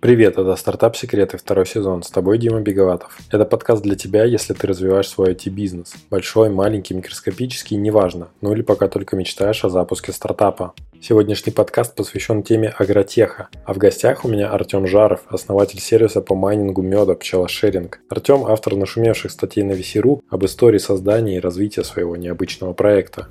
Привет, это «Стартап Секреты», второй сезон. С тобой Дима Беговатов. Это подкаст для тебя, если ты развиваешь свой IT-бизнес. Большой, маленький, микроскопический, неважно. Ну или пока только мечтаешь о запуске стартапа. Сегодняшний подкаст посвящен теме агротеха. А в гостях у меня Артем Жаров, основатель сервиса по майнингу меда «Пчелошеринг». Артем – автор нашумевших статей на VC.ru об истории создания и развития своего необычного проекта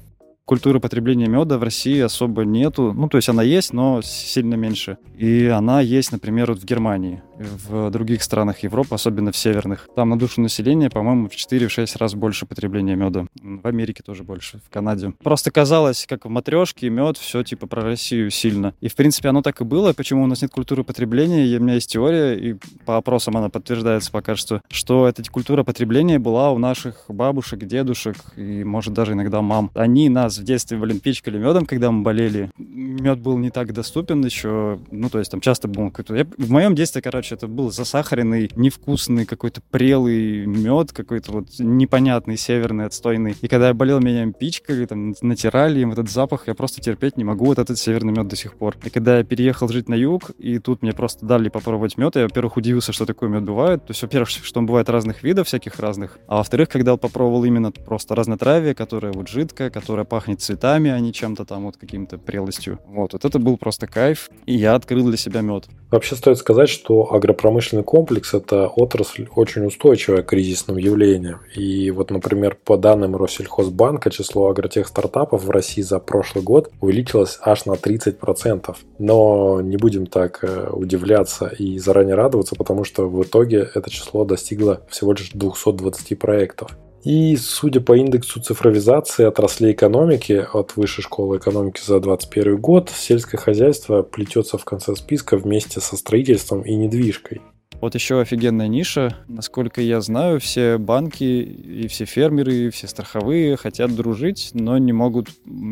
культуры потребления меда в России особо нету. Ну, то есть она есть, но сильно меньше. И она есть, например, вот в Германии в других странах Европы, особенно в северных. Там на душу населения, по-моему, в 4-6 раз больше потребления меда. В Америке тоже больше, в Канаде. Просто казалось, как в матрешке, мед, все типа про Россию сильно. И, в принципе, оно так и было. Почему у нас нет культуры потребления? И у меня есть теория, и по опросам она подтверждается пока что, что эта культура потребления была у наших бабушек, дедушек и, может, даже иногда мам. Они нас в детстве, блин, пичкали медом, когда мы болели. Мед был не так доступен еще. Ну, то есть там часто был какой-то... В моем детстве, короче, это был засахаренный, невкусный какой-то прелый мед, какой-то вот непонятный, северный, отстойный. И когда я болел, меня пичкали, там, натирали им этот запах, я просто терпеть не могу вот этот северный мед до сих пор. И когда я переехал жить на юг, и тут мне просто дали попробовать мед, я, во-первых, удивился, что такой мед бывает. То есть, во-первых, что он бывает разных видов, всяких разных. А во-вторых, когда я попробовал именно просто разнотравие, которое вот жидкое, которое пахнет цветами, а не чем-то там вот каким-то прелостью. Вот, вот это был просто кайф, и я открыл для себя мед. Вообще стоит сказать, что агропромышленный комплекс – это отрасль очень устойчивая к кризисным явлениям. И вот, например, по данным Россельхозбанка, число агротех-стартапов в России за прошлый год увеличилось аж на 30%. Но не будем так э, удивляться и заранее радоваться, потому что в итоге это число достигло всего лишь 220 проектов. И судя по индексу цифровизации отраслей экономики от Высшей школы экономики за 2021 год, сельское хозяйство плетется в конце списка вместе со строительством и недвижкой. Вот еще офигенная ниша. Насколько я знаю, все банки и все фермеры, и все страховые хотят дружить, но не могут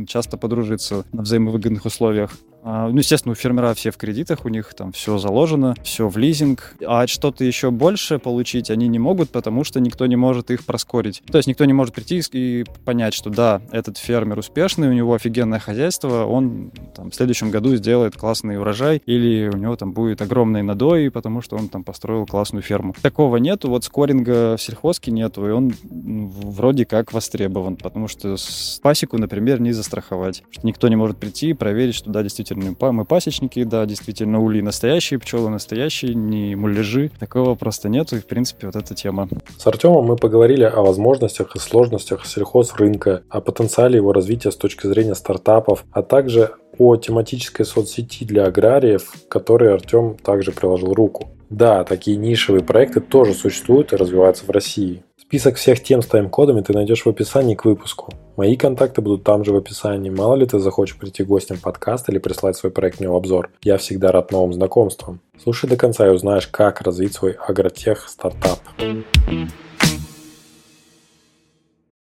часто подружиться на взаимовыгодных условиях. А, ну, естественно, у фермера все в кредитах, у них там все заложено, все в лизинг. А что-то еще больше получить они не могут, потому что никто не может их проскорить. То есть никто не может прийти и понять, что да, этот фермер успешный, у него офигенное хозяйство, он там, в следующем году сделает классный урожай, или у него там будет огромный надой, потому что он там построил классную ферму. Такого нету, вот скоринга в сельхозке нету, и он вроде как востребован, потому что пасеку, например, не застраховать. Никто не может прийти и проверить, что да, действительно действительно, мы пасечники, да, действительно, ули настоящие, пчелы настоящие, не муляжи. Такого просто нету, и, в принципе, вот эта тема. С Артемом мы поговорили о возможностях и сложностях сельхозрынка, о потенциале его развития с точки зрения стартапов, а также о тематической соцсети для аграриев, которой Артем также приложил руку. Да, такие нишевые проекты тоже существуют и развиваются в России. Список всех тем с тайм-кодами ты найдешь в описании к выпуску. Мои контакты будут там же в описании. Мало ли ты захочешь прийти гостем в подкаст или прислать свой проект мне в обзор. Я всегда рад новым знакомствам. Слушай до конца и узнаешь, как развить свой агротех стартап.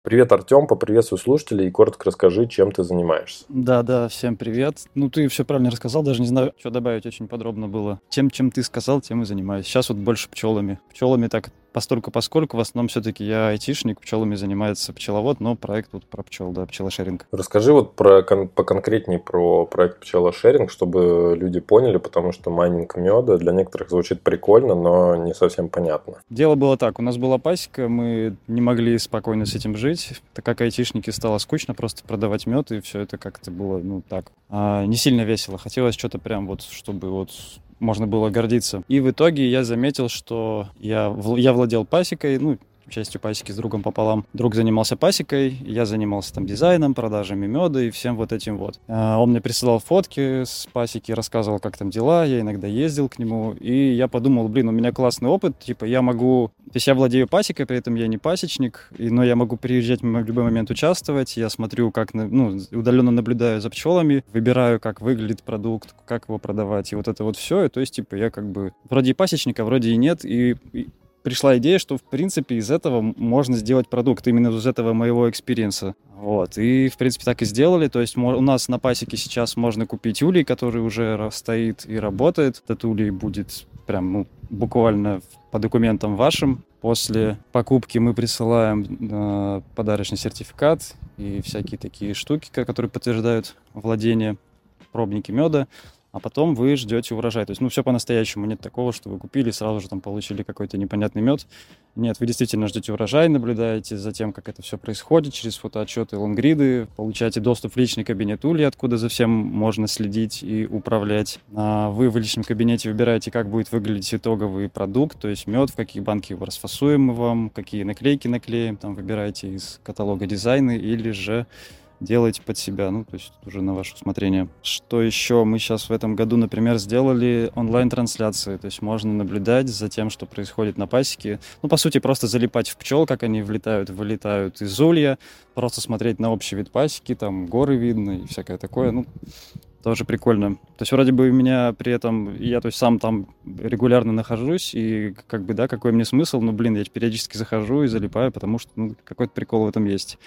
Привет, Артем, поприветствую слушателей и коротко расскажи, чем ты занимаешься. Да, да, всем привет. Ну, ты все правильно рассказал, даже не знаю, что добавить, очень подробно было. Тем, чем ты сказал, тем и занимаюсь. Сейчас вот больше пчелами. Пчелами так постольку поскольку в основном все-таки я айтишник, пчелами занимается пчеловод, но проект вот про пчел, да, пчелошеринг. Расскажи вот про, кон- поконкретнее про проект пчелошеринг, чтобы люди поняли, потому что майнинг меда для некоторых звучит прикольно, но не совсем понятно. Дело было так, у нас была пасека, мы не могли спокойно с этим жить, так как айтишники стало скучно просто продавать мед, и все это как-то было, ну, так, а, не сильно весело. Хотелось что-то прям вот, чтобы вот можно было гордиться. И в итоге я заметил, что я, я владел пасекой, ну, частью пасеки с другом пополам. Друг занимался пасекой, я занимался там дизайном, продажами меда и всем вот этим вот. А, он мне присылал фотки с пасеки, рассказывал, как там дела, я иногда ездил к нему, и я подумал, блин, у меня классный опыт, типа я могу... То есть я владею пасекой, при этом я не пасечник, но я могу приезжать в любой момент участвовать, я смотрю, как, ну, удаленно наблюдаю за пчелами, выбираю, как выглядит продукт, как его продавать, и вот это вот все, и то есть, типа, я как бы вроде и пасечник, вроде и нет, и, и пришла идея, что, в принципе, из этого можно сделать продукт, именно из этого моего experience а. Вот, и, в принципе, так и сделали. То есть у нас на пасеке сейчас можно купить улей, который уже стоит и работает. Этот улей будет прям ну, буквально по документам вашим. После покупки мы присылаем э, подарочный сертификат и всякие такие штуки, которые подтверждают владение, пробники меда. А потом вы ждете урожай. То есть, ну, все по-настоящему. Нет такого, что вы купили, сразу же там получили какой-то непонятный мед. Нет, вы действительно ждете урожай, наблюдаете за тем, как это все происходит, через фотоотчеты, лонгриды, получаете доступ в личный кабинет Ули, откуда за всем можно следить и управлять. А вы в личном кабинете выбираете, как будет выглядеть итоговый продукт, то есть мед, в какие банки его расфасуем мы вам, какие наклейки наклеим, там выбираете из каталога дизайны или же делайте под себя, ну, то есть уже на ваше усмотрение. Что еще? Мы сейчас в этом году, например, сделали онлайн-трансляции, то есть можно наблюдать за тем, что происходит на пасеке. Ну, по сути, просто залипать в пчел, как они влетают, вылетают из улья, просто смотреть на общий вид пасеки, там горы видно и всякое такое, ну, тоже прикольно. То есть вроде бы у меня при этом, я то есть сам там регулярно нахожусь, и как бы, да, какой мне смысл, ну, блин, я периодически захожу и залипаю, потому что, ну, какой-то прикол в этом есть.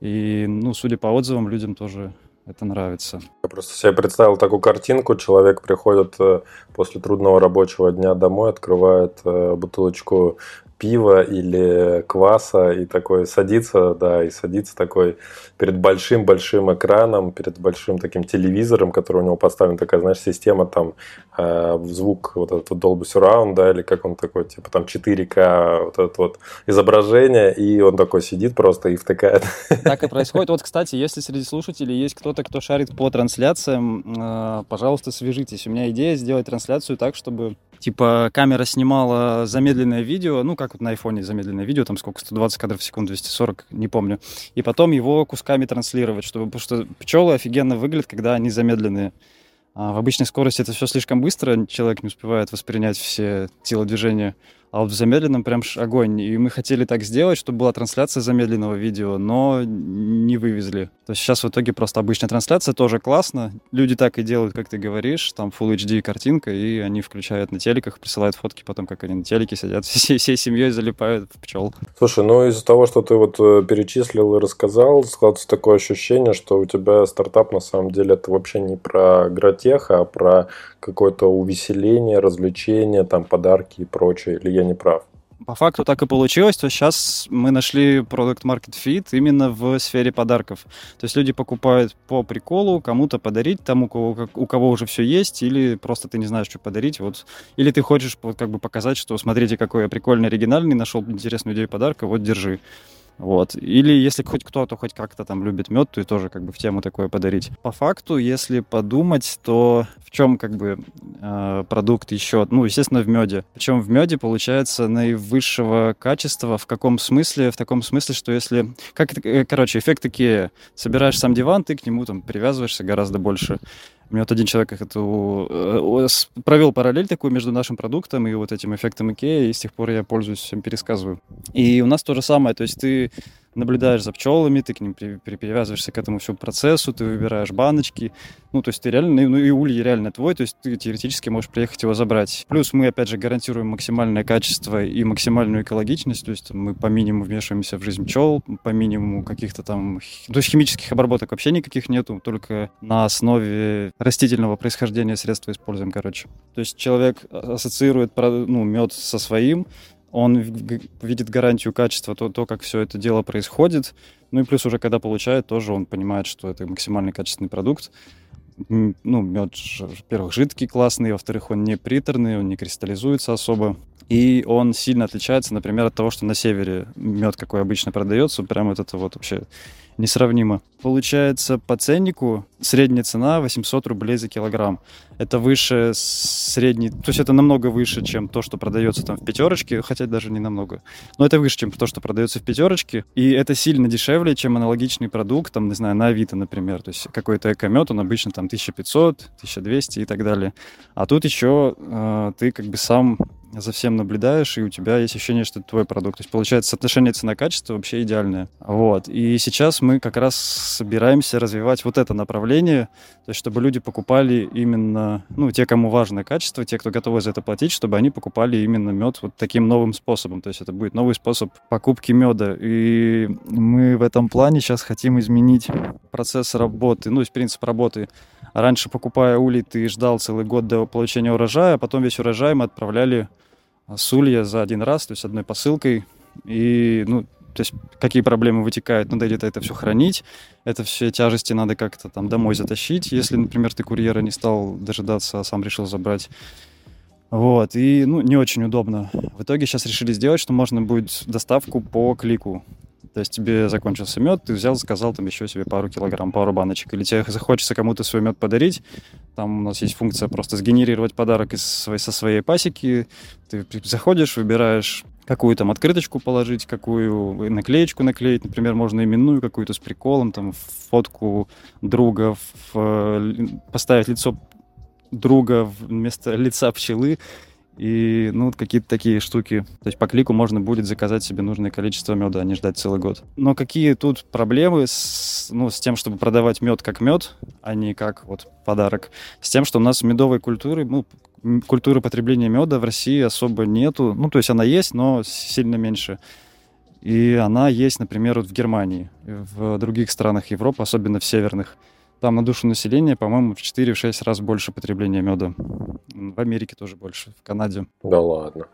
И, ну, судя по отзывам, людям тоже это нравится. Я просто себе представил такую картинку. Человек приходит э, после трудного рабочего дня домой, открывает э, бутылочку пива или кваса и такой садится, да, и садится такой перед большим-большим экраном, перед большим таким телевизором, который у него поставлен, такая, знаешь, система там э, звук вот этот вот Dolby Surround, да, или как он такой, типа там 4К вот это вот изображение, и он такой сидит просто и втыкает. Так и происходит. Вот, кстати, если среди слушателей есть кто-то, кто шарит по трансляциям, э, пожалуйста, свяжитесь. У меня идея сделать трансляцию так, чтобы Типа камера снимала замедленное видео, ну как вот на айфоне замедленное видео, там сколько, 120 кадров в секунду, 240, не помню. И потом его кусками транслировать, чтобы, потому что пчелы офигенно выглядят, когда они замедленные. А в обычной скорости это все слишком быстро, человек не успевает воспринять все телодвижения. А вот в замедленном прям огонь. И мы хотели так сделать, чтобы была трансляция замедленного видео, но не вывезли. То есть сейчас в итоге просто обычная трансляция, тоже классно. Люди так и делают, как ты говоришь, там Full HD картинка, и они включают на телеках, присылают фотки потом, как они на телеке сидят, всей, всей семьей залипают в пчел. Слушай, ну из-за того, что ты вот э, перечислил и рассказал, складывается такое ощущение, что у тебя стартап на самом деле это вообще не про гротех, а про какое-то увеселение, развлечение, там подарки и прочее. Или я не прав? По факту так и получилось, то сейчас мы нашли продукт Market Fit именно в сфере подарков. То есть люди покупают по приколу, кому-то подарить, тому, у кого, у кого уже все есть, или просто ты не знаешь, что подарить. Вот. Или ты хочешь как бы показать, что смотрите, какой я прикольный, оригинальный, нашел интересную идею подарка, вот держи. Вот. Или если хоть кто-то хоть как-то там любит мед, то и тоже как бы в тему такое подарить. По факту, если подумать, то в чем как бы э, продукт еще? Ну, естественно, в меде. Причем в меде получается наивысшего качества. В каком смысле? В таком смысле, что если... Как, э, короче, эффект такие. Собираешь сам диван, ты к нему там привязываешься гораздо больше. У меня вот один человек эту, э, провел параллель такую между нашим продуктом и вот этим эффектом Икея, и с тех пор я пользуюсь, всем пересказываю. И у нас то же самое, то есть ты наблюдаешь за пчелами, ты к ним при, при, привязываешься к этому всему процессу, ты выбираешь баночки. Ну, то есть ты реально, ну и улей реально твой, то есть ты теоретически можешь приехать его забрать. Плюс мы, опять же, гарантируем максимальное качество и максимальную экологичность, то есть мы по минимуму вмешиваемся в жизнь пчел, по минимуму каких-то там... То есть химических обработок вообще никаких нету, только на основе растительного происхождения средства используем, короче. То есть человек ассоциирует ну, мед со своим, он видит гарантию качества, то, то, как все это дело происходит. Ну и плюс уже, когда получает, тоже он понимает, что это максимально качественный продукт. Ну, мед, во-первых, жидкий классный, во-вторых, он не приторный, он не кристаллизуется особо. И он сильно отличается, например, от того, что на севере мед, какой обычно продается, прям вот это вот вообще несравнимо. Получается, по ценнику средняя цена 800 рублей за килограмм. Это выше средней, то есть это намного выше, чем то, что продается там в пятерочке, хотя даже не намного. Но это выше, чем то, что продается в пятерочке. И это сильно дешевле, чем аналогичный продукт, там, не знаю, на Авито, например. То есть какой-то экомет, он обычно там 1500, 1200 и так далее. А тут еще э, ты как бы сам за всем наблюдаешь, и у тебя есть ощущение, что это твой продукт. То есть получается соотношение цена-качество вообще идеальное. Вот. И сейчас мы как раз собираемся развивать вот это направление, то есть чтобы люди покупали именно, ну, те, кому важно качество, те, кто готовы за это платить, чтобы они покупали именно мед вот таким новым способом. То есть это будет новый способ покупки меда. И мы в этом плане сейчас хотим изменить процесс работы, ну, то принцип работы. Раньше, покупая улей, ты ждал целый год до получения урожая, а потом весь урожай мы отправляли с улья за один раз, то есть одной посылкой. И, ну, то есть какие проблемы вытекают, надо где-то это все хранить, это все тяжести надо как-то там домой затащить, если, например, ты курьера не стал дожидаться, а сам решил забрать. Вот, и, ну, не очень удобно. В итоге сейчас решили сделать, что можно будет доставку по клику. То есть тебе закончился мед, ты взял, заказал там еще себе пару килограмм, пару баночек. Или тебе захочется кому-то свой мед подарить, там у нас есть функция просто сгенерировать подарок из своей, со своей пасеки. Ты заходишь, выбираешь какую там открыточку положить, какую наклеечку наклеить, например, можно именную какую-то с приколом, там фотку друга, в, поставить лицо друга вместо лица пчелы, и, ну, какие-то такие штуки. То есть по клику можно будет заказать себе нужное количество меда, а не ждать целый год. Но какие тут проблемы с, ну, с тем, чтобы продавать мед как мед, а не как вот подарок? С тем, что у нас медовой культуры, ну, культуры потребления меда в России особо нету. Ну, то есть она есть, но сильно меньше. И она есть, например, вот в Германии, в других странах Европы, особенно в северных. Там на душу населения, по-моему, в 4-6 раз больше потребления меда. В Америке тоже больше, в Канаде. Да ладно.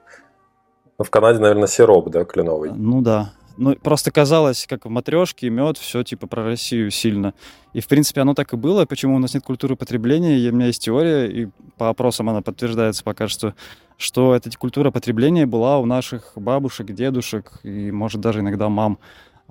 Ну, в Канаде, наверное, сироп, да, кленовый? Ну да. Ну, просто казалось, как в матрешке, мед, все типа про Россию сильно. И, в принципе, оно так и было. Почему у нас нет культуры потребления? И у меня есть теория, и по опросам она подтверждается пока что, что эта культура потребления была у наших бабушек, дедушек и, может, даже иногда мам.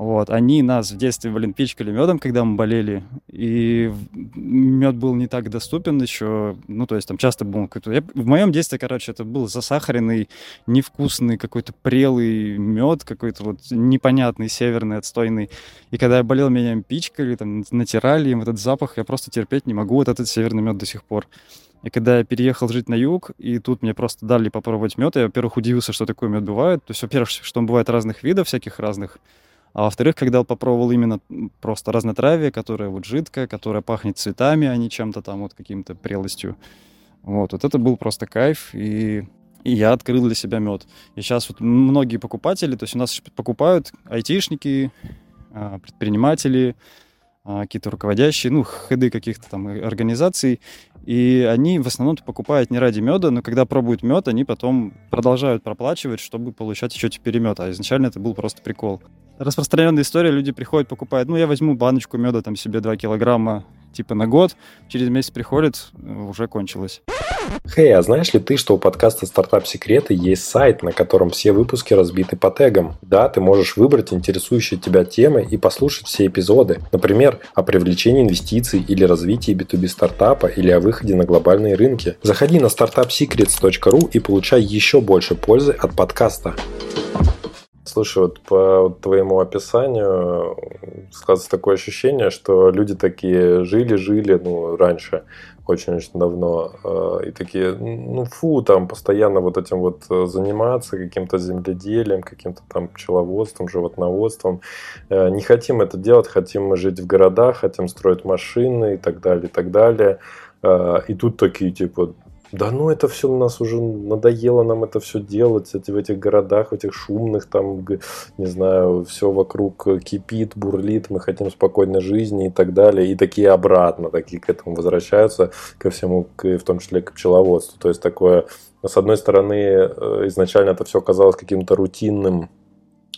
Вот, они нас в детстве, блин, пичкали медом, когда мы болели, и мед был не так доступен еще, ну, то есть там часто был какой-то... Я, в моем детстве, короче, это был засахаренный, невкусный, какой-то прелый мед, какой-то вот непонятный, северный, отстойный. И когда я болел, меня пичкали, там, натирали им этот запах, я просто терпеть не могу вот этот северный мед до сих пор. И когда я переехал жить на юг, и тут мне просто дали попробовать мед, я, во-первых, удивился, что такой мед бывает. То есть, во-первых, что он бывает разных видов, всяких разных, а во-вторых, когда попробовал именно просто разнотравие, которое вот жидкое, которое пахнет цветами, а не чем-то там вот каким-то прелостью. Вот, вот это был просто кайф, и, и я открыл для себя мед. И сейчас вот многие покупатели, то есть у нас покупают айтишники, а, предприниматели, какие-то руководящие, ну, ходы каких-то там организаций, и они в основном покупают не ради меда, но когда пробуют мед, они потом продолжают проплачивать, чтобы получать еще теперь мед. А изначально это был просто прикол распространенная история, люди приходят, покупают, ну, я возьму баночку меда, там, себе 2 килограмма, типа, на год, через месяц приходит, уже кончилось. Хей, а знаешь ли ты, что у подкаста «Стартап Секреты» есть сайт, на котором все выпуски разбиты по тегам? Да, ты можешь выбрать интересующие тебя темы и послушать все эпизоды. Например, о привлечении инвестиций или развитии B2B стартапа или о выходе на глобальные рынки. Заходи на startupsecrets.ru и получай еще больше пользы от подкаста. Слушай, вот по твоему описанию складывается такое ощущение, что люди такие жили-жили, ну, раньше, очень-очень давно, э, и такие, ну, фу, там, постоянно вот этим вот э, заниматься каким-то земледелием, каким-то там пчеловодством, животноводством. Э, не хотим это делать, хотим мы жить в городах, хотим строить машины и так далее, и так далее. И тут такие, типа, да ну это все у нас уже надоело нам это все делать эти, в этих городах, в этих шумных там, не знаю, все вокруг кипит, бурлит, мы хотим спокойной жизни и так далее. И такие обратно, такие к этому возвращаются, ко всему, в том числе к пчеловодству. То есть такое, с одной стороны, э, изначально это все казалось каким-то рутинным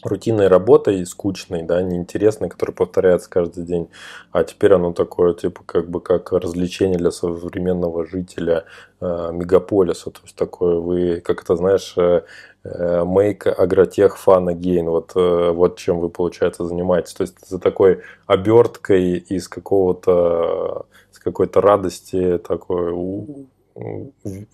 рутинной работой, скучной, да, неинтересной, которая повторяется каждый день, а теперь оно такое, типа, как бы как развлечение для современного жителя э, мегаполиса, то есть такое вы, как это знаешь, э, э make агротех fun again, вот, э, вот чем вы, получается, занимаетесь, то есть за такой оберткой из какого-то, какой-то радости такой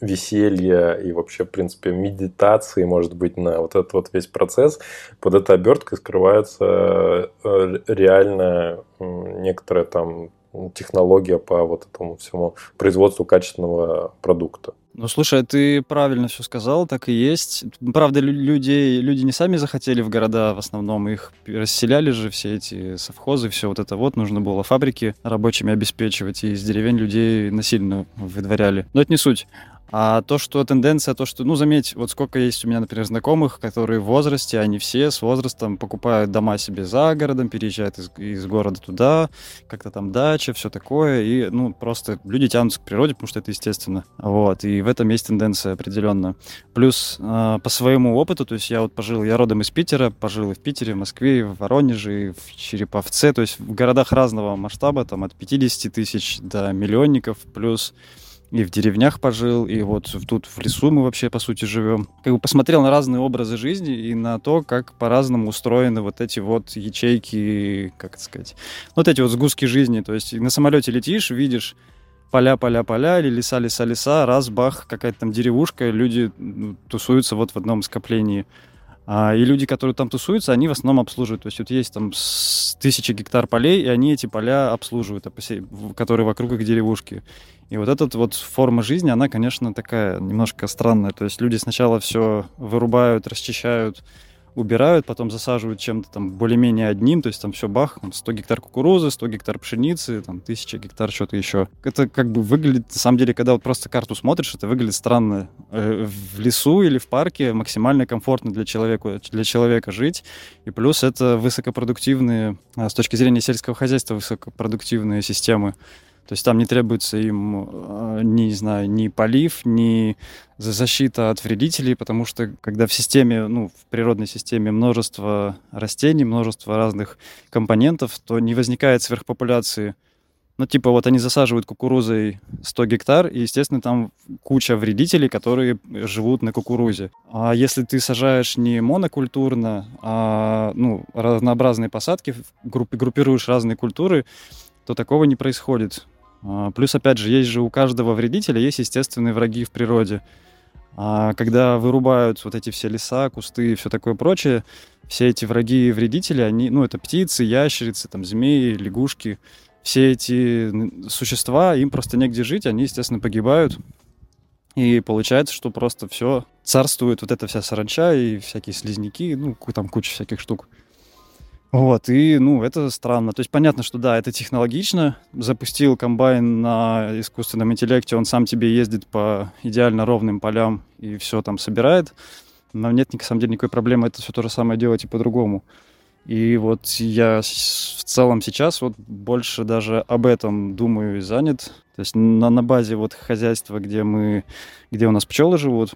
веселья и вообще, в принципе, медитации, может быть, на вот этот вот весь процесс, под этой оберткой скрывается э, реально некоторая там технология по вот этому всему производству качественного продукта. Ну, слушай, ты правильно все сказал, так и есть. Правда, людей, люди не сами захотели в города в основном, их расселяли же все эти совхозы, все вот это вот, нужно было фабрики рабочими обеспечивать, и из деревень людей насильно выдворяли. Но это не суть. А то, что тенденция, то, что, ну, заметь, вот сколько есть у меня, например, знакомых, которые в возрасте, они все с возрастом покупают дома себе за городом, переезжают из, из города туда, как-то там дача, все такое, и, ну, просто люди тянутся к природе, потому что это естественно. Вот, и в этом есть тенденция определенно. Плюс э, по своему опыту, то есть я вот пожил, я родом из Питера, пожил и в Питере, в Москве, и в Воронеже, и в Череповце, то есть в городах разного масштаба, там от 50 тысяч до миллионников, плюс и в деревнях пожил, и вот тут в лесу мы вообще, по сути, живем. Как бы посмотрел на разные образы жизни и на то, как по-разному устроены вот эти вот ячейки, как это сказать, вот эти вот сгустки жизни. То есть на самолете летишь, видишь поля, поля, поля, или леса, леса, леса, раз, бах, какая-то там деревушка, люди ну, тусуются вот в одном скоплении. А, и люди, которые там тусуются, они в основном обслуживают. То есть вот есть там тысячи гектар полей, и они эти поля обслуживают, которые вокруг их деревушки. И вот эта вот форма жизни, она, конечно, такая немножко странная. То есть люди сначала все вырубают, расчищают, убирают, потом засаживают чем-то там более-менее одним, то есть там все бах, 100 гектар кукурузы, 100 гектар пшеницы, там 1000 гектар что-то еще. Это как бы выглядит, на самом деле, когда вот просто карту смотришь, это выглядит странно. Э, в лесу или в парке максимально комфортно для человека, для человека жить, и плюс это высокопродуктивные, а, с точки зрения сельского хозяйства, высокопродуктивные системы. То есть там не требуется им, э, не знаю, ни полив, ни защита от вредителей, потому что когда в системе, ну, в природной системе множество растений, множество разных компонентов, то не возникает сверхпопуляции. Ну, типа, вот они засаживают кукурузой 100 гектар, и, естественно, там куча вредителей, которые живут на кукурузе. А если ты сажаешь не монокультурно, а, ну, разнообразные посадки, группируешь разные культуры, то такого не происходит. А, плюс, опять же, есть же у каждого вредителя есть естественные враги в природе. А когда вырубают вот эти все леса, кусты и все такое прочее, все эти враги и вредители, они, ну, это птицы, ящерицы, там, змеи, лягушки, все эти существа, им просто негде жить, они, естественно, погибают. И получается, что просто все царствует вот эта вся саранча и всякие слизняки, ну, там куча всяких штук. Вот, и, ну, это странно. То есть понятно, что да, это технологично. Запустил комбайн на искусственном интеллекте, он сам тебе ездит по идеально ровным полям и все там собирает. Но нет, на самом деле, никакой проблемы это все то же самое делать и по-другому. И вот я в целом сейчас вот больше даже об этом думаю и занят. То есть на, на базе вот хозяйства, где мы, где у нас пчелы живут,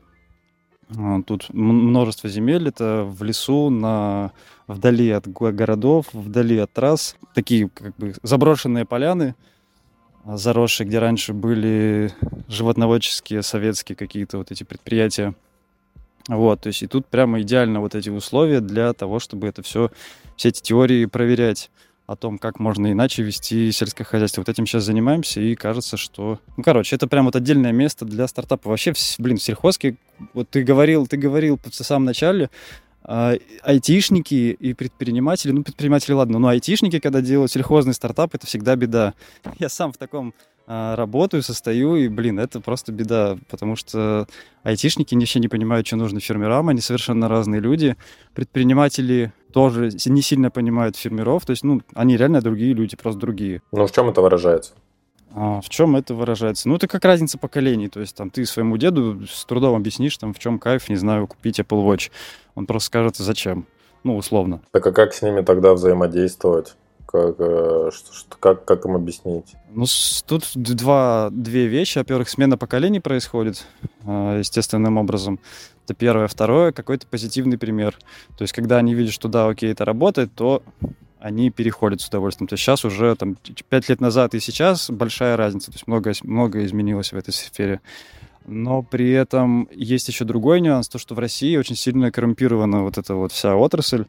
тут множество земель, это в лесу, на, вдали от городов, вдали от трасс. Такие как бы заброшенные поляны, а, заросшие, где раньше были животноводческие, советские какие-то вот эти предприятия. Вот, то есть и тут прямо идеально вот эти условия для того, чтобы это все, все эти теории проверять о том, как можно иначе вести сельское хозяйство. Вот этим сейчас занимаемся, и кажется, что... Ну, короче, это прям вот отдельное место для стартапа. Вообще, блин, в сельхозке, вот ты говорил, ты говорил в самом начале, а, айтишники и предприниматели, ну, предприниматели, ладно, но айтишники, когда делают сельхозный стартап, это всегда беда. Я сам в таком а, работаю, состою, и, блин, это просто беда, потому что айтишники вообще не понимают, что нужно фермерам, они совершенно разные люди. Предприниматели тоже не сильно понимают фермеров, то есть, ну, они реально другие люди, просто другие. Ну, в чем это выражается? А в чем это выражается? Ну, это как разница поколений. То есть, там, ты своему деду с трудом объяснишь, там, в чем кайф, не знаю, купить Apple Watch. Он просто скажет, зачем. Ну, условно. Так а как с ними тогда взаимодействовать? Как, э, что, как, как им объяснить? Ну, тут два, две вещи. Во-первых, смена поколений происходит э, естественным образом. Это первое. Второе, какой-то позитивный пример. То есть, когда они видят, что да, окей, это работает, то они переходят с удовольствием. То есть сейчас уже там 5 лет назад и сейчас большая разница. То есть многое, многое изменилось в этой сфере. Но при этом есть еще другой нюанс, то, что в России очень сильно коррумпирована вот эта вот вся отрасль.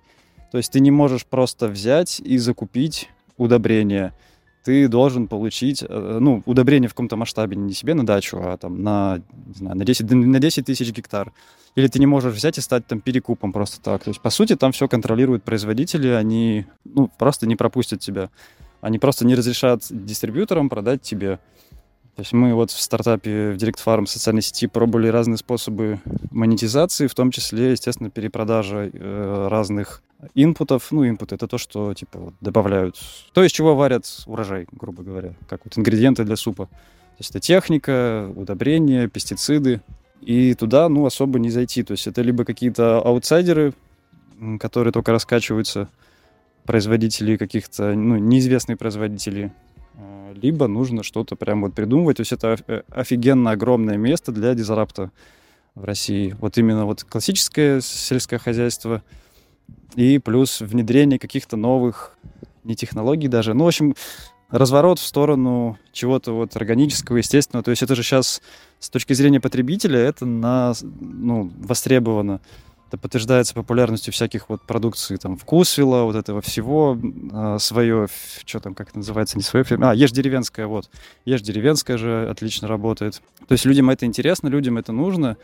То есть ты не можешь просто взять и закупить удобрения. Ты должен получить, э, ну, удобрение в каком-то масштабе, не себе на дачу, а там на, не знаю, на 10, на 10 тысяч гектар. Или ты не можешь взять и стать там перекупом просто так. То есть, по сути, там все контролируют производители, они, ну, просто не пропустят тебя. Они просто не разрешат дистрибьюторам продать тебе. То есть мы вот в стартапе в Direct Farm социальной сети пробовали разные способы монетизации, в том числе, естественно, перепродажа э, разных инпутов. Ну, инпут — это то, что, типа, вот, добавляют... То, из чего варят урожай, грубо говоря, как вот ингредиенты для супа. То есть это техника, удобрения, пестициды. И туда, ну, особо не зайти. То есть это либо какие-то аутсайдеры, которые только раскачиваются, производители каких-то, ну, неизвестные производители, либо нужно что-то прям вот придумывать. То есть это э, офигенно огромное место для дизрапта в России. Вот именно вот классическое сельское хозяйство и плюс внедрение каких-то новых, не технологий даже, ну, в общем, разворот в сторону чего-то вот органического, естественного. То есть это же сейчас с точки зрения потребителя это на, ну, востребовано. Это подтверждается популярностью всяких вот продукций, там, вкусвилла, вот этого всего, а, свое, что там, как это называется, не свое, а, ешь деревенская, вот. Ешь деревенская же отлично работает. То есть людям это интересно, людям это нужно,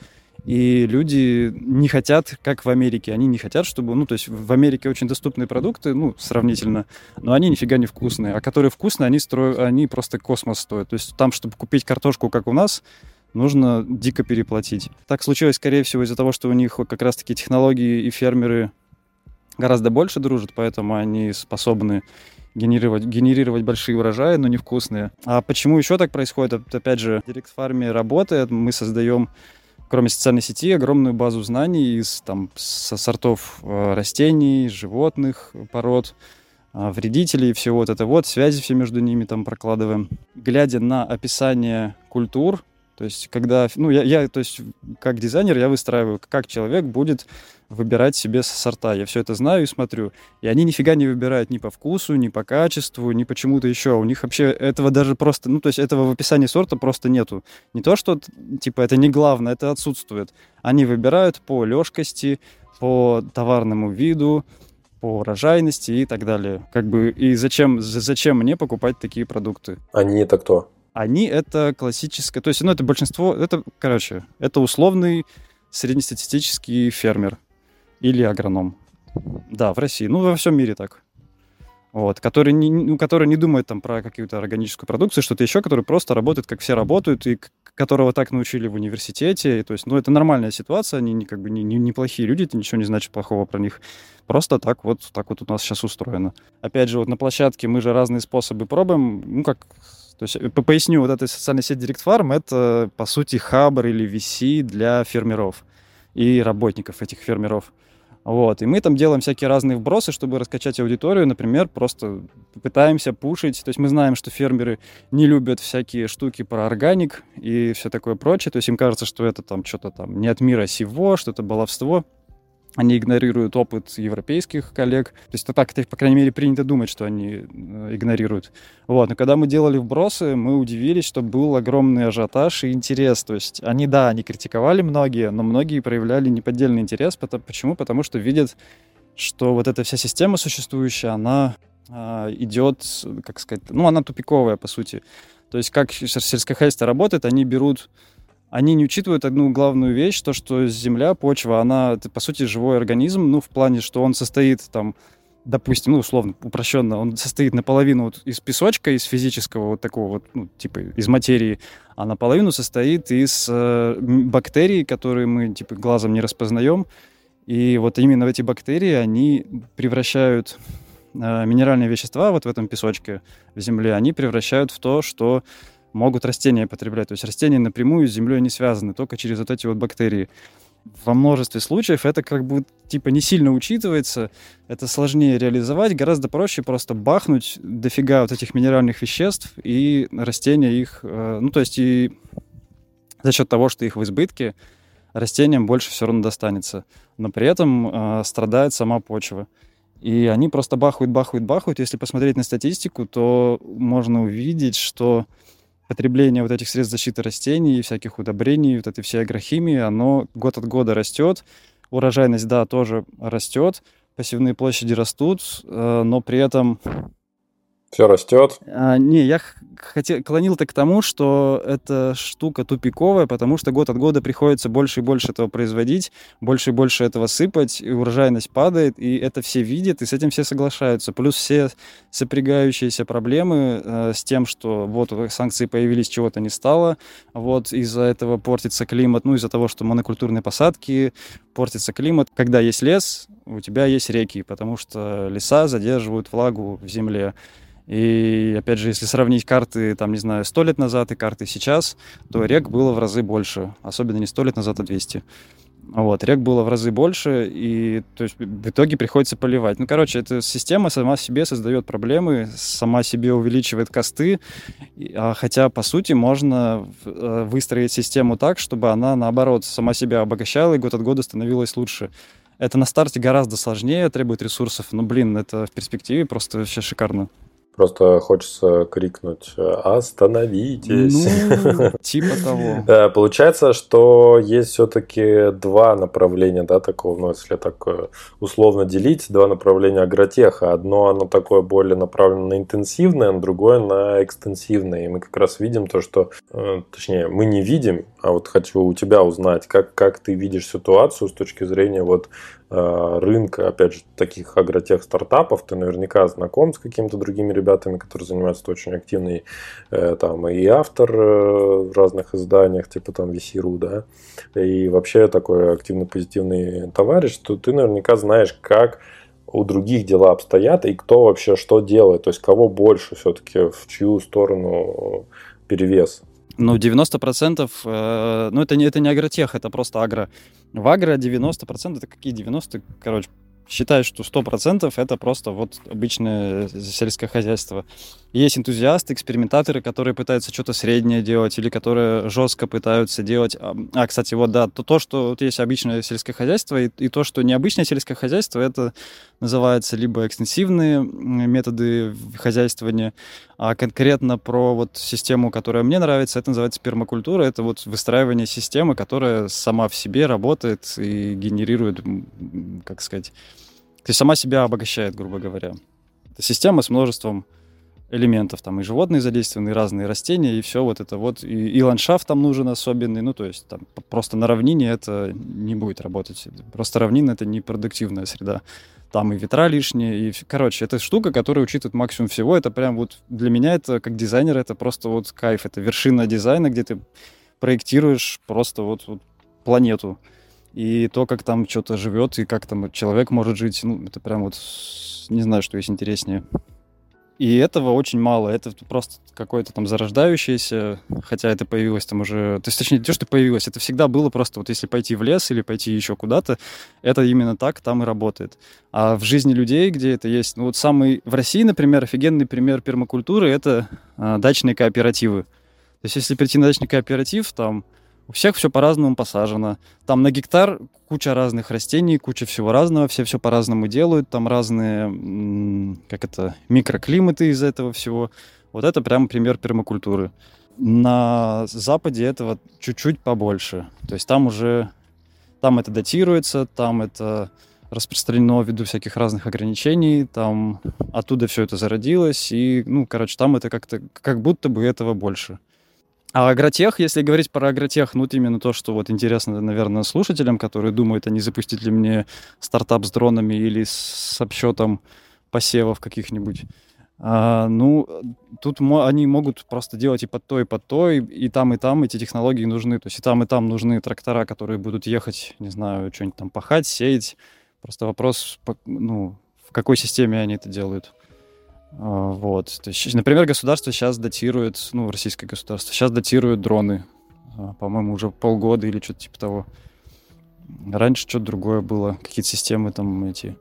и люди не хотят, как в Америке, они не хотят, чтобы, ну, то есть в Америке очень доступные продукты, ну, сравнительно, но они нифига не вкусные. А которые вкусные, они, строят, они просто космос стоят. То есть там, чтобы купить картошку, как у нас, нужно дико переплатить. Так случилось, скорее всего, из-за того, что у них как раз-таки технологии и фермеры гораздо больше дружат, поэтому они способны генерировать, генерировать большие урожаи, но невкусные. А почему еще так происходит? Опять же, Direct Farm работает, мы создаем кроме социальной сети, огромную базу знаний из там, со сортов э, растений, животных, пород, э, вредителей, все вот это вот, связи все между ними там прокладываем. Глядя на описание культур, то есть, когда, ну, я, я, то есть, как дизайнер, я выстраиваю, как человек будет выбирать себе сорта. Я все это знаю и смотрю. И они нифига не выбирают ни по вкусу, ни по качеству, ни почему-то еще. У них вообще этого даже просто, ну, то есть этого в описании сорта просто нету. Не то, что, типа, это не главное, это отсутствует. Они выбирают по легкости, по товарному виду, по урожайности и так далее. Как бы, и зачем, зачем мне покупать такие продукты? Они это кто? Они это классическое, то есть, ну, это большинство, это, короче, это условный среднестатистический фермер или агроном. Да, в России, ну, во всем мире так. Вот, который не, ну, который не думает там про какую-то органическую продукцию, что-то еще, который просто работает, как все работают, и которого так научили в университете. И, то есть, ну, это нормальная ситуация, они не, как бы не, не, не плохие люди, это ничего не значит плохого про них. Просто так вот, так вот у нас сейчас устроено. Опять же, вот на площадке мы же разные способы пробуем, ну, как то есть, э, поясню, вот эта социальная сеть Direct Farm — это, по сути, хабр или VC для фермеров и работников этих фермеров. Вот. И мы там делаем всякие разные вбросы, чтобы раскачать аудиторию. Например, просто пытаемся пушить. То есть мы знаем, что фермеры не любят всякие штуки про органик и все такое прочее. То есть им кажется, что это там что-то там не от мира сего, что это баловство они игнорируют опыт европейских коллег. То есть это так, это, по крайней мере, принято думать, что они э, игнорируют. Вот. Но когда мы делали вбросы, мы удивились, что был огромный ажиотаж и интерес. То есть они, да, они критиковали многие, но многие проявляли неподдельный интерес. Почему? Потому что видят, что вот эта вся система существующая, она а, идет, как сказать, ну, она тупиковая, по сути. То есть как сельское хозяйство работает, они берут они не учитывают одну главную вещь, то, что Земля, почва, она, по сути, живой организм, ну, в плане, что он состоит там, допустим, ну, условно, упрощенно, он состоит наполовину вот из песочка, из физического вот такого вот, ну, типа, из материи, а наполовину состоит из э, бактерий, которые мы, типа, глазом не распознаем. И вот именно эти бактерии, они превращают э, минеральные вещества вот в этом песочке в земле, они превращают в то, что могут растения потреблять. То есть растения напрямую с землей не связаны, только через вот эти вот бактерии. Во множестве случаев это как бы типа не сильно учитывается, это сложнее реализовать, гораздо проще просто бахнуть дофига вот этих минеральных веществ и растения их, э, ну то есть и за счет того, что их в избытке, растениям больше все равно достанется. Но при этом э, страдает сама почва. И они просто бахают, бахают, бахают. Если посмотреть на статистику, то можно увидеть, что потребление вот этих средств защиты растений, всяких удобрений, вот этой всей агрохимии, оно год от года растет. Урожайность, да, тоже растет, пассивные площади растут, э, но при этом все растет. А, не, я хотел, клонил-то к тому, что эта штука тупиковая, потому что год от года приходится больше и больше этого производить, больше и больше этого сыпать, и урожайность падает, и это все видят, и с этим все соглашаются. Плюс все сопрягающиеся проблемы э, с тем, что вот санкции появились, чего-то не стало, вот из-за этого портится климат, ну из-за того, что монокультурные посадки, портится климат. Когда есть лес, у тебя есть реки, потому что леса задерживают влагу в земле. И, опять же, если сравнить карты, там, не знаю, 100 лет назад и карты сейчас, то рек было в разы больше. Особенно не 100 лет назад, а 200. Вот, рек было в разы больше, и то есть, в итоге приходится поливать. Ну, короче, эта система сама себе создает проблемы, сама себе увеличивает косты, а, хотя, по сути, можно э, выстроить систему так, чтобы она, наоборот, сама себя обогащала и год от года становилась лучше. Это на старте гораздо сложнее, требует ресурсов, но, блин, это в перспективе просто вообще шикарно. Просто хочется крикнуть «Остановитесь!» Ну, типа того. Э, получается, что есть все-таки два направления, да, такого, ну, если так э, условно делить, два направления агротеха. Одно, оно такое более направлено на интенсивное, другое на экстенсивное. И мы как раз видим то, что, э, точнее, мы не видим, а вот хочу у тебя узнать, как, как ты видишь ситуацию с точки зрения вот Э, рынка, опять же, таких агротех стартапов, ты наверняка знаком с какими-то другими ребятами, которые занимаются очень активно, э, там и автор э, в разных изданиях, типа там VC.ru, да, и вообще такой активный позитивный товарищ, то ты наверняка знаешь, как у других дела обстоят и кто вообще что делает, то есть кого больше все-таки, в чью сторону перевес. Ну, 90%, э, ну, это не, это не агротех, это просто агро. В агро 90% это какие 90? Короче, считаю, что 100% это просто вот обычное сельское хозяйство. Есть энтузиасты, экспериментаторы, которые пытаются что-то среднее делать или которые жестко пытаются делать. А, кстати, вот да, то, то что вот есть обычное сельское хозяйство и, и то, что необычное сельское хозяйство, это называется либо экстенсивные методы хозяйствования, а конкретно про вот систему, которая мне нравится, это называется пермакультура. Это вот выстраивание системы, которая сама в себе работает и генерирует, как сказать, есть сама себя обогащает, грубо говоря. Это система с множеством элементов, там и животные задействованы, и разные растения, и все вот это вот, и, и ландшафт там нужен особенный, ну, то есть там просто на равнине это не будет работать, просто равнина это не продуктивная среда, там и ветра лишние, и, короче, это штука, которая учитывает максимум всего, это прям вот для меня это, как дизайнер, это просто вот кайф, это вершина дизайна, где ты проектируешь просто вот, вот планету, и то, как там что-то живет, и как там человек может жить, ну, это прям вот, не знаю, что есть интереснее. И этого очень мало. Это просто какое-то там зарождающееся, хотя это появилось там уже... То есть, точнее, не то, что появилось, это всегда было просто вот если пойти в лес или пойти еще куда-то, это именно так там и работает. А в жизни людей, где это есть... Ну вот самый... В России, например, офигенный пример пермакультуры — это а, дачные кооперативы. То есть, если прийти на дачный кооператив, там у всех все по-разному посажено. Там на гектар куча разных растений, куча всего разного, все все по-разному делают. Там разные, как это, микроклиматы из этого всего. Вот это прям пример пермакультуры. На Западе этого чуть-чуть побольше. То есть там уже, там это датируется, там это распространено ввиду всяких разных ограничений, там оттуда все это зародилось, и, ну, короче, там это как-то, как будто бы этого больше. А агротех, если говорить про агротех, ну, вот именно то, что вот интересно, наверное, слушателям, которые думают, а не запустить ли мне стартап с дронами или с обсчетом посевов каких-нибудь. А, ну, тут они могут просто делать и под то, и под то, и, и там, и там эти технологии нужны. То есть и там, и там нужны трактора, которые будут ехать, не знаю, что-нибудь там пахать, сеять. Просто вопрос, ну, в какой системе они это делают. А, вот. То есть, например, государство сейчас датирует, ну, российское государство, сейчас датирует дроны. А, по-моему, уже полгода или что-то типа того. Раньше что-то другое было. Какие-то системы там эти...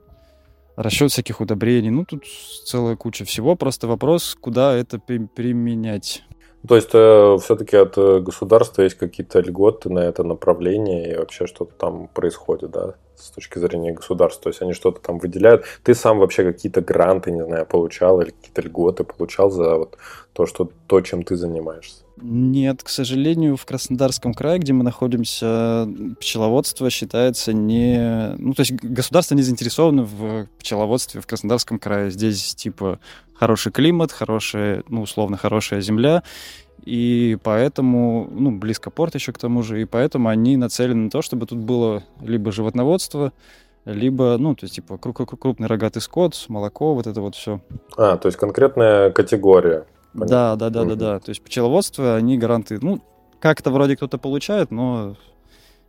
Расчет всяких удобрений. Ну, тут целая куча всего. Просто вопрос, куда это при- применять. То есть э, все-таки от э, государства есть какие-то льготы на это направление и вообще что-то там происходит, да? С точки зрения государства, то есть они что-то там выделяют. Ты сам вообще какие-то гранты, не знаю, получал или какие-то льготы получал за вот то, что, то, чем ты занимаешься? Нет, к сожалению, в Краснодарском крае, где мы находимся, пчеловодство считается не... Ну, то есть государство не заинтересовано в пчеловодстве в Краснодарском крае. Здесь, типа, хороший климат, хорошая, ну, условно, хорошая земля, и поэтому, ну, близко порт еще к тому же, и поэтому они нацелены на то, чтобы тут было либо животноводство, либо, ну, то есть, типа, крупный рогатый скот, молоко, вот это вот все. А, то есть конкретная категория. Понятно. Да, да, да, угу. да, да. То есть пчеловодство, они гаранты, ну, как-то вроде кто-то получает, но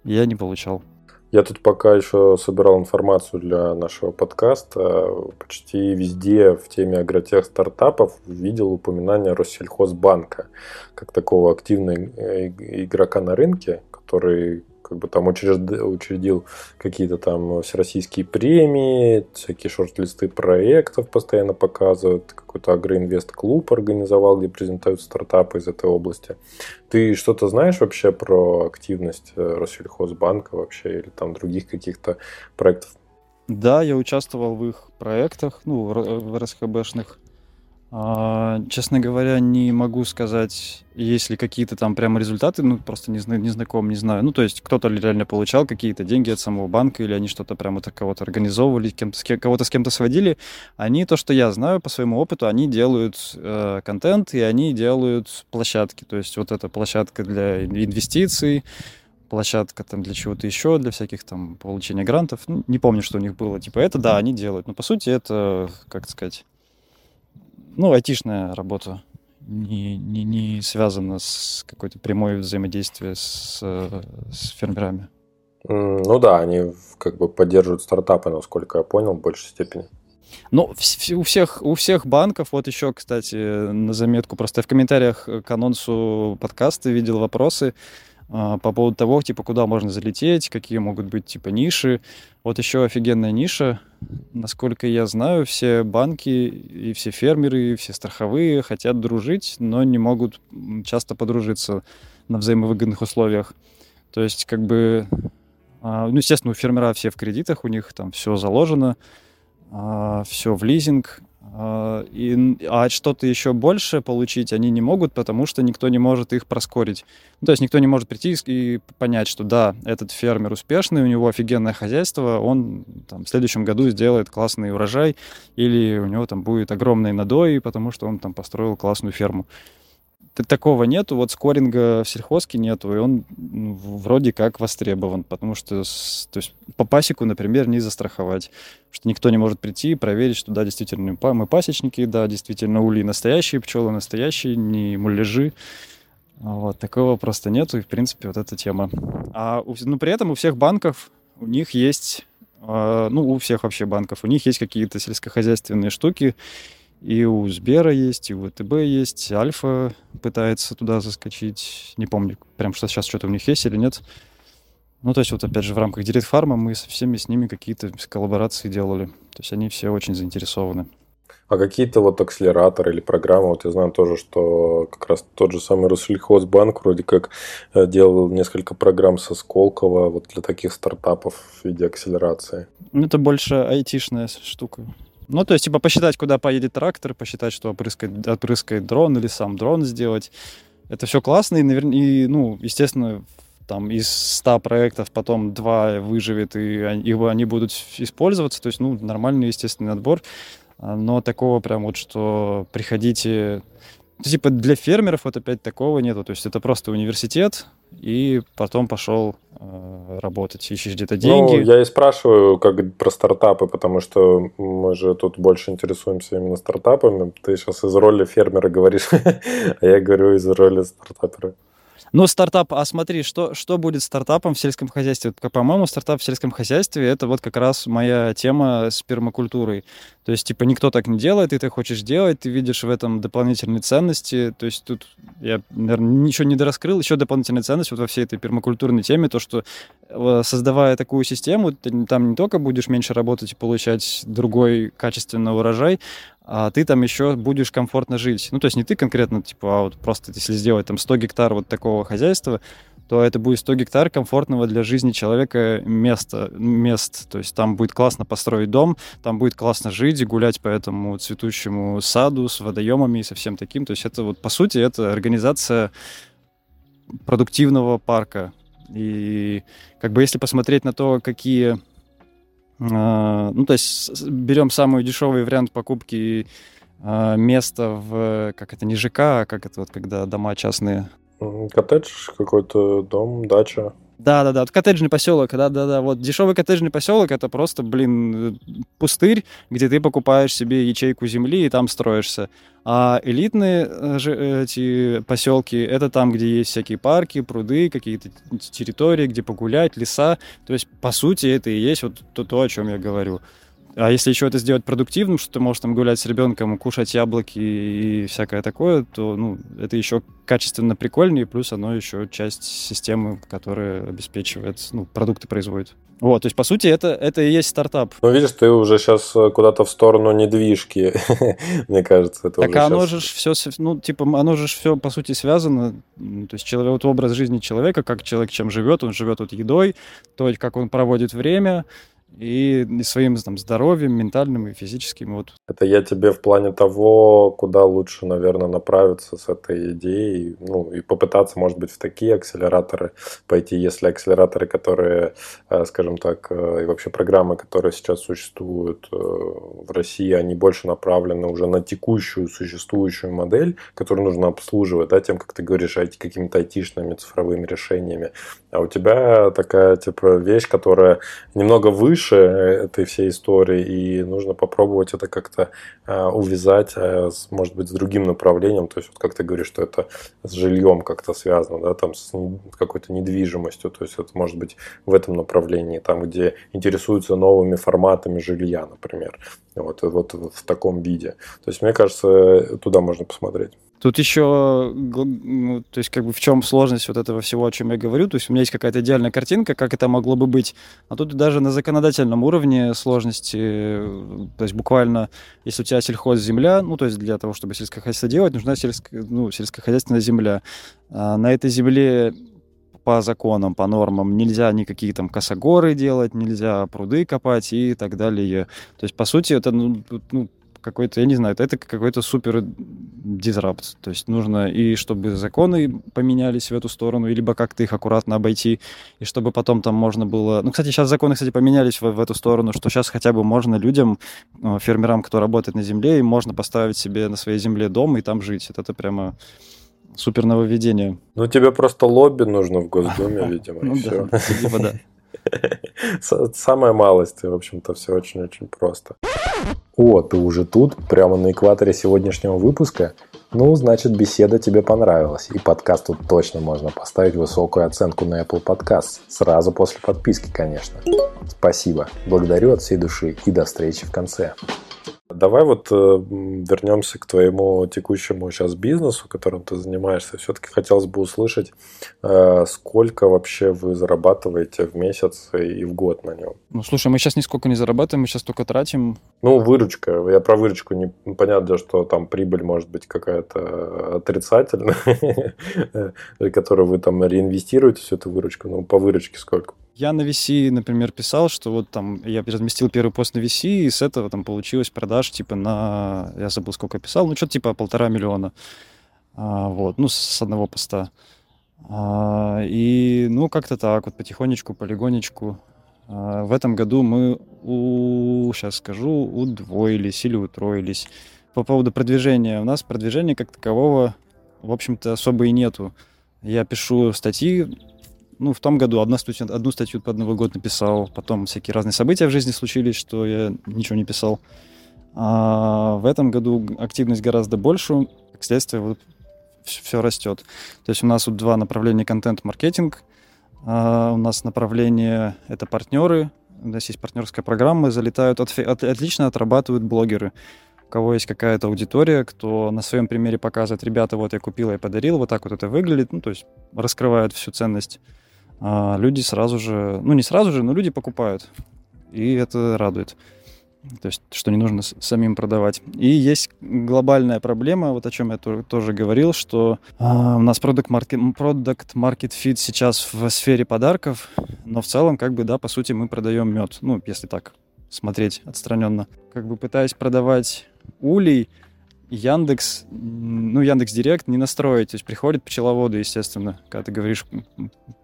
я не получал. Я тут пока еще собирал информацию для нашего подкаста. Почти везде в теме агротех стартапов видел упоминание Россельхозбанка как такого активного игрока на рынке, который как бы там учредил, учредил какие-то там всероссийские премии, всякие шорт-листы проектов постоянно показывают, какой-то агроинвест-клуб организовал, где презентуют стартапы из этой области. Ты что-то знаешь вообще про активность э, Россельхозбанка вообще или там других каких-то проектов? Да, я участвовал в их проектах, ну, в РСХБшных. А, честно говоря, не могу сказать, есть ли какие-то там прямо результаты, ну, просто не, не знаком, не знаю. Ну, то есть кто-то реально получал какие-то деньги от самого банка, или они что-то прямо так кого-то организовывали, кем-то, с кем- кого-то с кем-то сводили. Они, то, что я знаю по своему опыту, они делают э, контент, и они делают площадки. То есть вот эта площадка для инвестиций, площадка там для чего-то еще, для всяких там получения грантов. Ну, не помню, что у них было. Типа это, да, они делают. Но по сути это, как сказать, ну, айтишная работа, не, не, не связана с какой-то прямой взаимодействием с, с фермерами. Ну да, они как бы поддерживают стартапы, насколько я понял, в большей степени. Ну, у всех, у всех банков, вот еще, кстати, на заметку, просто в комментариях к анонсу подкаста видел вопросы, по поводу того, типа, куда можно залететь, какие могут быть, типа, ниши. Вот еще офигенная ниша. Насколько я знаю, все банки и все фермеры, и все страховые хотят дружить, но не могут часто подружиться на взаимовыгодных условиях. То есть, как бы, а, ну, естественно, у фермера все в кредитах, у них там все заложено, а, все в лизинг, а, и, а что-то еще больше получить они не могут, потому что никто не может их проскорить. Ну, то есть никто не может прийти и понять, что да, этот фермер успешный, у него офигенное хозяйство, он там, в следующем году сделает классный урожай, или у него там будет огромный надой, потому что он там построил классную ферму такого нету, вот скоринга в сельхозке нету, и он ну, вроде как востребован, потому что то есть, по пасеку, например, не застраховать, что никто не может прийти и проверить, что да, действительно мы пасечники, да, действительно ули настоящие, пчелы настоящие, не муляжи. Вот, такого просто нету, и, в принципе, вот эта тема. А, ну, при этом у всех банков, у них есть, э, ну, у всех вообще банков, у них есть какие-то сельскохозяйственные штуки, и у Сбера есть, и у ВТБ есть. Альфа пытается туда заскочить. Не помню, прям что сейчас что-то у них есть или нет. Ну, то есть вот опять же в рамках Директ Фарма мы со всеми с ними какие-то коллаборации делали. То есть они все очень заинтересованы. А какие-то вот акселераторы или программы, вот я знаю тоже, что как раз тот же самый Россельхозбанк вроде как э, делал несколько программ со Сколково вот для таких стартапов в виде акселерации. Ну, это больше айтишная штука. Ну, то есть, типа, посчитать, куда поедет трактор, посчитать, что опрыскает, опрыскает дрон или сам дрон сделать. Это все классно, и, наверное, и, ну, естественно, там из 100 проектов потом два выживет, и они, они будут использоваться. То есть, ну, нормальный, естественный отбор. А, но такого прям вот, что приходите типа для фермеров вот опять такого нету. То есть это просто университет, и потом пошел э, работать, ищешь где-то ну, деньги. Ну, я и спрашиваю как про стартапы, потому что мы же тут больше интересуемся именно стартапами. Ты сейчас из роли фермера говоришь, а я говорю из роли стартапера. Ну, стартап, а смотри, что, что будет стартапом в сельском хозяйстве? По-моему, стартап в сельском хозяйстве — это вот как раз моя тема с пермакультурой. То есть, типа, никто так не делает, и ты хочешь делать, ты видишь в этом дополнительные ценности. То есть тут я, наверное, ничего не дораскрыл. Еще дополнительная ценность вот во всей этой пермакультурной теме, то, что э, создавая такую систему, ты там не только будешь меньше работать и получать другой качественный урожай, а ты там еще будешь комфортно жить. Ну, то есть не ты конкретно, типа, а вот просто если сделать там 100 гектар вот такого хозяйства, то это будет 100 гектар комфортного для жизни человека места, мест. То есть там будет классно построить дом, там будет классно жить и гулять по этому цветущему саду с водоемами и со всем таким. То есть это вот, по сути, это организация продуктивного парка. И как бы если посмотреть на то, какие а, ну, то есть берем самый дешевый вариант покупки а, места в, как это, не ЖК, а как это вот, когда дома частные. Коттедж, какой-то дом, дача. Да, да, да, коттеджный поселок, да, да, да. Вот дешевый коттеджный поселок это просто, блин, пустырь, где ты покупаешь себе ячейку земли и там строишься. А элитные э, же эти поселки это там, где есть всякие парки, пруды, какие-то территории, где погулять, леса. То есть, по сути, это и есть вот то, то о чем я говорю. А если еще это сделать продуктивным, что ты можешь там гулять с ребенком, кушать яблоки и всякое такое, то ну, это еще качественно прикольнее, плюс оно еще часть системы, которая обеспечивает, ну, продукты производит. Вот, то есть, по сути, это, это и есть стартап. Ну, видишь, ты уже сейчас э, куда-то в сторону недвижки, мне кажется. Это так оно же все, ну, типа, оно же все, по сути, связано. То есть, человек, вот образ жизни человека, как человек чем живет, он живет вот едой, то, как он проводит время, и, своим там, здоровьем, ментальным и физическим. Вот. Это я тебе в плане того, куда лучше, наверное, направиться с этой идеей, ну, и попытаться, может быть, в такие акселераторы пойти, если акселераторы, которые, э, скажем так, э, и вообще программы, которые сейчас существуют э, в России, они больше направлены уже на текущую существующую модель, которую нужно обслуживать, да, тем, как ты говоришь, какими-то айтишными цифровыми решениями. А у тебя такая, типа, вещь, которая немного выше, выше этой всей истории, и нужно попробовать это как-то э, увязать, с, может быть, с другим направлением. То есть, вот как ты говоришь, что это с жильем как-то связано, да, там с какой-то недвижимостью. То есть, это может быть в этом направлении, там, где интересуются новыми форматами жилья, например. Вот, вот в таком виде. То есть, мне кажется, туда можно посмотреть. Тут еще, ну, то есть как бы в чем сложность вот этого всего, о чем я говорю. То есть у меня есть какая-то идеальная картинка, как это могло бы быть. А тут даже на законодательном уровне сложности, то есть буквально, если у тебя сельхозземля, ну то есть для того, чтобы сельскохозяйство делать, нужна сельско, ну, сельскохозяйственная земля. А на этой земле по законам, по нормам нельзя никакие там косогоры делать, нельзя пруды копать и так далее. То есть, по сути, это ну, ну, какой-то, я не знаю, это какой-то супер дизрапт. То есть нужно и чтобы законы поменялись в эту сторону, либо как-то их аккуратно обойти, и чтобы потом там можно было... Ну, кстати, сейчас законы, кстати, поменялись в, в эту сторону, что сейчас хотя бы можно людям, э, фермерам, кто работает на земле, им можно поставить себе на своей земле дом и там жить. Это, это прямо супер нововведение. Ну, тебе просто лобби нужно в Госдуме, видимо, ну, все. Самая малость, в общем-то, все очень-очень просто. О, ты уже тут, прямо на экваторе сегодняшнего выпуска? Ну, значит, беседа тебе понравилась, и подкаст тут точно можно поставить высокую оценку на Apple Podcast, сразу после подписки, конечно. Спасибо, благодарю от всей души и до встречи в конце. Давай вот э, вернемся к твоему текущему сейчас бизнесу, которым ты занимаешься. Все-таки хотелось бы услышать, э, сколько вообще вы зарабатываете в месяц и в год на нем. Ну, слушай, мы сейчас нисколько не зарабатываем, мы сейчас только тратим. Ну, выручка. Я про выручку не понятно, что там прибыль может быть какая-то отрицательная, которую вы там реинвестируете всю эту выручку. Ну, по выручке сколько? Я на VC, например, писал, что вот там я разместил первый пост на VC, и с этого там получилось продаж типа на, я забыл, сколько писал, ну что-то типа полтора миллиона. А, вот, ну, с одного поста. А, и, ну, как-то так, вот потихонечку, полигонечку. А, в этом году мы, у, сейчас скажу, удвоились или утроились. По поводу продвижения. У нас продвижения как такового, в общем-то, особо и нету. Я пишу статьи ну, в том году одна статью, одну статью под Новый год написал, потом всякие разные события в жизни случились, что я ничего не писал. А в этом году активность гораздо больше, как следствие вот все растет. То есть у нас вот два направления контент-маркетинг, а у нас направление — это партнеры, у нас есть партнерская программа, залетают, от, от, отлично отрабатывают блогеры. У кого есть какая-то аудитория, кто на своем примере показывает, ребята, вот я купил, я подарил, вот так вот это выглядит, ну, то есть раскрывают всю ценность люди сразу же, ну не сразу же, но люди покупают. И это радует. То есть, что не нужно самим продавать. И есть глобальная проблема, вот о чем я тоже говорил, что а, у нас продукт market, product market fit сейчас в сфере подарков, но в целом, как бы, да, по сути, мы продаем мед. Ну, если так смотреть отстраненно. Как бы пытаясь продавать улей, Яндекс, ну, Яндекс Директ не настроить. То есть приходит пчеловоды, естественно, когда ты говоришь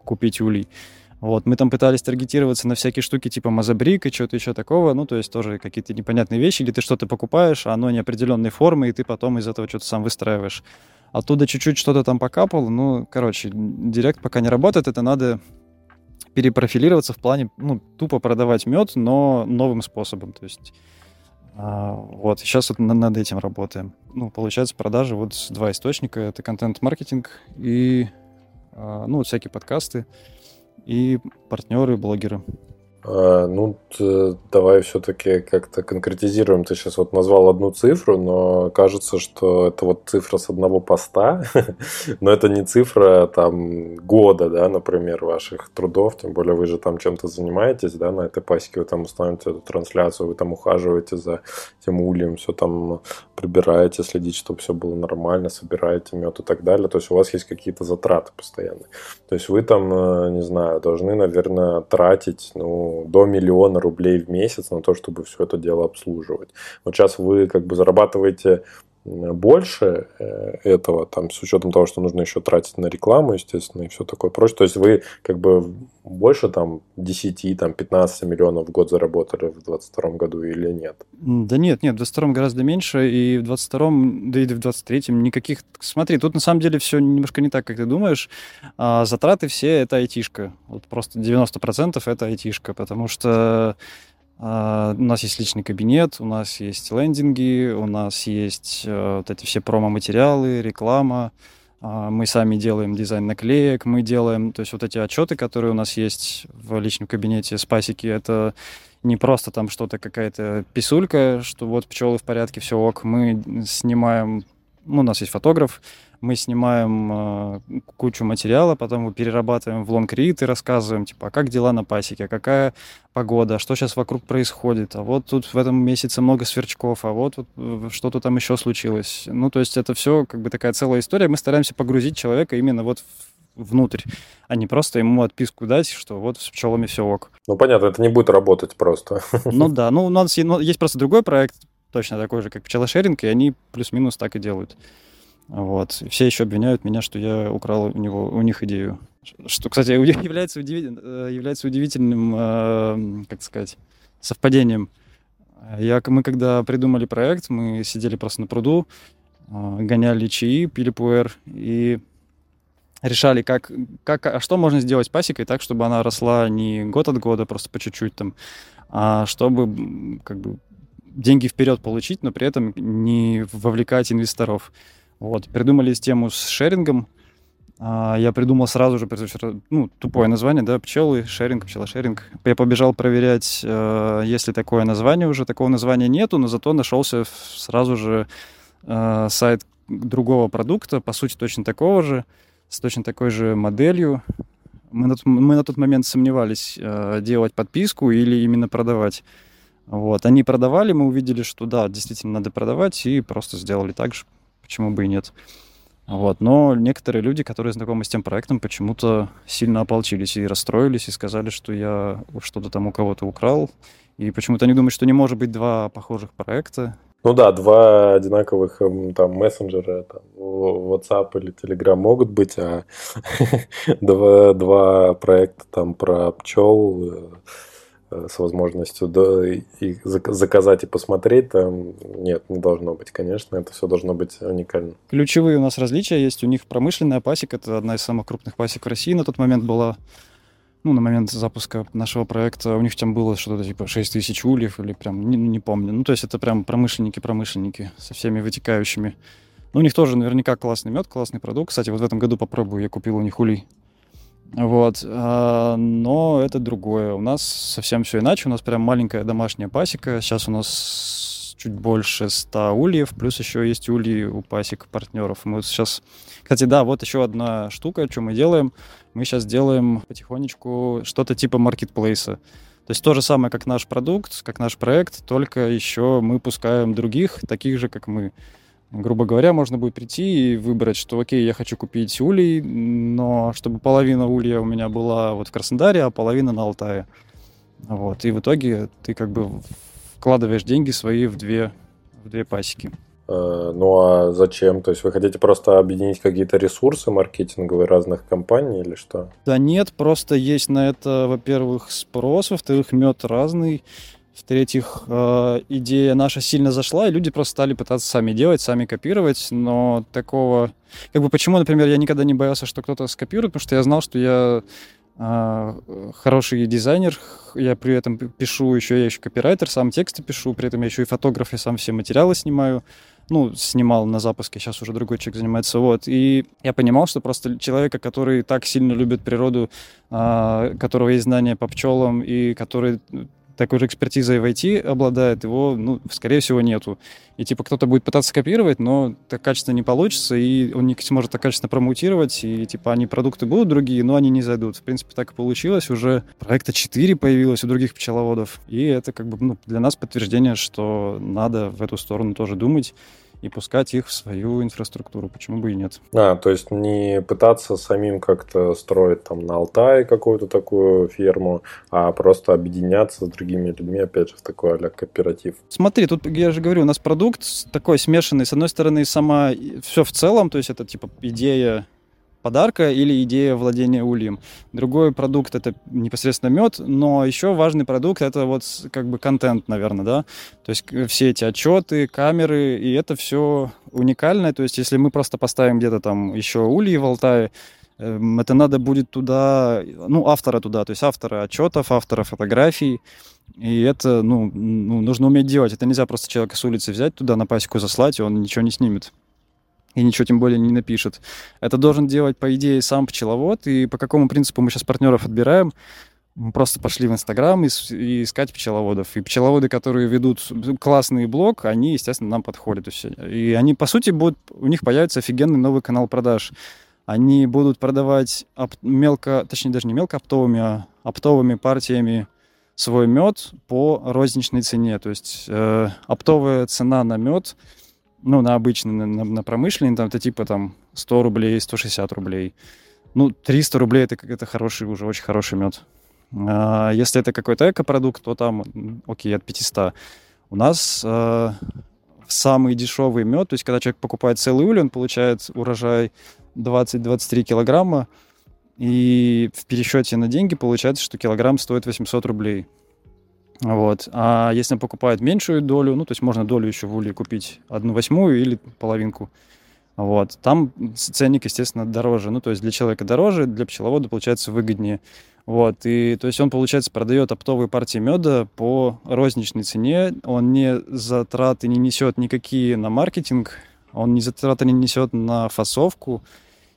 купить улей. Вот, мы там пытались таргетироваться на всякие штуки типа Мазабрик и что-то еще такого, ну, то есть тоже какие-то непонятные вещи, или ты что-то покупаешь, а оно неопределенной формы, и ты потом из этого что-то сам выстраиваешь. Оттуда чуть-чуть что-то там покапал, ну, короче, Директ пока не работает, это надо перепрофилироваться в плане, ну, тупо продавать мед, но новым способом, то есть вот, сейчас вот над этим работаем. Ну, получается, продажи вот два источника. Это контент-маркетинг и, а, ну, всякие подкасты и партнеры, блогеры. А, ну, давай все-таки как-то конкретизируем. Ты сейчас вот назвал одну цифру, но кажется, что это вот цифра с одного поста, но это не цифра там года, да, например, ваших трудов, тем более вы же там чем-то занимаетесь, да, на этой пасеке, вы там установите эту трансляцию, вы там ухаживаете за тем ульем, все там прибираете, следите, чтобы все было нормально, собираете мед и так далее. То есть у вас есть какие-то затраты постоянные. То есть вы там, э, не знаю, должны, наверное, тратить, ну, до миллиона рублей в месяц на то, чтобы все это дело обслуживать. Вот сейчас вы как бы зарабатываете больше э, этого, там, с учетом того, что нужно еще тратить на рекламу, естественно, и все такое прочее. То есть вы как бы больше там 10, там 15 миллионов в год заработали в 2022 году или нет? Да нет, нет, в 2022 гораздо меньше, и в 2022, да и в 2023 никаких... Смотри, тут на самом деле все немножко не так, как ты думаешь. А, затраты все это айтишка. Вот просто 90% это айтишка, потому что а, у нас есть личный кабинет, у нас есть лендинги, у нас есть э, вот эти все промо-материалы, реклама. А, мы сами делаем дизайн наклеек, мы делаем, то есть вот эти отчеты, которые у нас есть в личном кабинете Спасики, это не просто там что-то, какая-то писулька, что вот пчелы в порядке, все ок. Мы снимаем, ну, у нас есть фотограф, мы снимаем э, кучу материала, потом его перерабатываем в лонгрид и рассказываем, типа, а как дела на пасеке, а какая погода, а что сейчас вокруг происходит, а вот тут в этом месяце много сверчков, а вот, вот что-то там еще случилось. Ну, то есть это все как бы такая целая история. Мы стараемся погрузить человека именно вот внутрь, а не просто ему отписку дать, что вот с пчелами все ок. Ну, понятно, это не будет работать просто. Ну да, ну у нас ну, есть просто другой проект, точно такой же, как пчелошеринг, и они плюс-минус так и делают. Вот. Все еще обвиняют меня, что я украл у него, у них идею. Что, кстати, является, удивитель, э, является удивительным, э, как сказать, совпадением. Я, мы когда придумали проект, мы сидели просто на пруду, э, гоняли чаи, пили пуэр и решали, как, как, а что можно сделать с пасекой так, чтобы она росла не год от года, просто по чуть-чуть там, а чтобы как бы деньги вперед получить, но при этом не вовлекать инвесторов. Вот, придумали тему с шерингом. А, я придумал сразу же, ну, тупое название, да, пчелы, шеринг, пчелошеринг. Я побежал проверять, э, есть ли такое название уже. Такого названия нету, но зато нашелся сразу же э, сайт другого продукта, по сути, точно такого же, с точно такой же моделью. Мы на, мы на тот момент сомневались, э, делать подписку или именно продавать. Вот. Они продавали, мы увидели, что да, действительно надо продавать, и просто сделали так же почему бы и нет. Вот. Но некоторые люди, которые знакомы с тем проектом, почему-то сильно ополчились и расстроились, и сказали, что я что-то там у кого-то украл. И почему-то они думают, что не может быть два похожих проекта. Ну да, два одинаковых эм, там мессенджера, там, WhatsApp или Telegram могут быть, а два, два проекта там про пчел э, с возможностью да, их заказать и посмотреть, там нет, не должно быть, конечно, это все должно быть уникально. Ключевые у нас различия есть. У них промышленная пасека, это одна из самых крупных пасек в России на тот момент была. Ну, на момент запуска нашего проекта у них там было что-то типа 6 тысяч ульев или прям, не, не помню. Ну, то есть это прям промышленники-промышленники со всеми вытекающими. Ну, у них тоже наверняка классный мед, классный продукт. Кстати, вот в этом году попробую, я купил у них улей вот. А, но это другое. У нас совсем все иначе. У нас прям маленькая домашняя пасека. Сейчас у нас чуть больше 100 ульев, плюс еще есть ульи у пасек партнеров. Мы сейчас... Кстати, да, вот еще одна штука, что мы делаем. Мы сейчас делаем потихонечку что-то типа маркетплейса. То есть то же самое, как наш продукт, как наш проект, только еще мы пускаем других, таких же, как мы. Грубо говоря, можно будет прийти и выбрать, что окей, я хочу купить улей, но чтобы половина улья у меня была вот в Краснодаре, а половина на Алтае. Вот. И в итоге ты как бы вкладываешь деньги свои в две, в две пасеки. Э, ну а зачем? То есть вы хотите просто объединить какие-то ресурсы маркетинговые разных компаний или что? Да нет, просто есть на это, во-первых, спрос, во-вторых, мед разный. В-третьих, э, идея наша сильно зашла, и люди просто стали пытаться сами делать, сами копировать, но такого... Как бы почему, например, я никогда не боялся, что кто-то скопирует, потому что я знал, что я э, хороший дизайнер, я при этом пишу еще, я еще копирайтер, сам тексты пишу, при этом я еще и фотограф, я сам все материалы снимаю, ну, снимал на запуске, сейчас уже другой человек занимается, вот. И я понимал, что просто человека, который так сильно любит природу, а, которого есть знания по пчелам и который такой же экспертизой в IT обладает, его, ну, скорее всего, нету. И, типа, кто-то будет пытаться копировать, но так качественно не получится, и он не сможет так качественно промутировать, и, типа, они продукты будут другие, но они не зайдут. В принципе, так и получилось. Уже проекта 4 появилось у других пчеловодов, и это, как бы, ну, для нас подтверждение, что надо в эту сторону тоже думать и пускать их в свою инфраструктуру. Почему бы и нет? А, то есть не пытаться самим как-то строить там на Алтае какую-то такую ферму, а просто объединяться с другими людьми, опять же, в такой а кооператив. Смотри, тут я же говорю, у нас продукт такой смешанный. С одной стороны, сама все в целом, то есть это типа идея подарка или идея владения ульем. Другой продукт это непосредственно мед, но еще важный продукт это вот как бы контент, наверное, да. То есть все эти отчеты, камеры, и это все уникальное. То есть если мы просто поставим где-то там еще ульи в Алтае, эм, это надо будет туда, ну, автора туда, то есть автора отчетов, автора фотографий, и это, ну, ну, нужно уметь делать. Это нельзя просто человека с улицы взять туда на пасеку заслать, и он ничего не снимет и ничего тем более не напишет. Это должен делать, по идее, сам пчеловод. И по какому принципу мы сейчас партнеров отбираем? Мы просто пошли в Инстаграм и, и искать пчеловодов. И пчеловоды, которые ведут классный блог, они, естественно, нам подходят. И они, по сути, будут, у них появится офигенный новый канал продаж. Они будут продавать оп- мелко, точнее даже не мелко оптовыми, а оптовыми партиями свой мед по розничной цене. То есть э, оптовая цена на мед ну, на обычный, на, на промышленный, там, это типа там 100 рублей, 160 рублей. Ну, 300 рублей это, это хороший, уже очень хороший мед. А если это какой-то экопродукт, то там, окей, от 500. У нас а, самый дешевый мед, то есть когда человек покупает целый улей, он получает урожай 20-23 килограмма, и в пересчете на деньги получается, что килограмм стоит 800 рублей. Вот. А если он покупает меньшую долю, ну, то есть можно долю еще в уле купить, одну восьмую или половинку, вот. Там ценник, естественно, дороже. Ну, то есть для человека дороже, для пчеловода получается выгоднее. Вот. И то есть он, получается, продает оптовые партии меда по розничной цене. Он не затраты не несет никакие на маркетинг, он не затраты не несет на фасовку,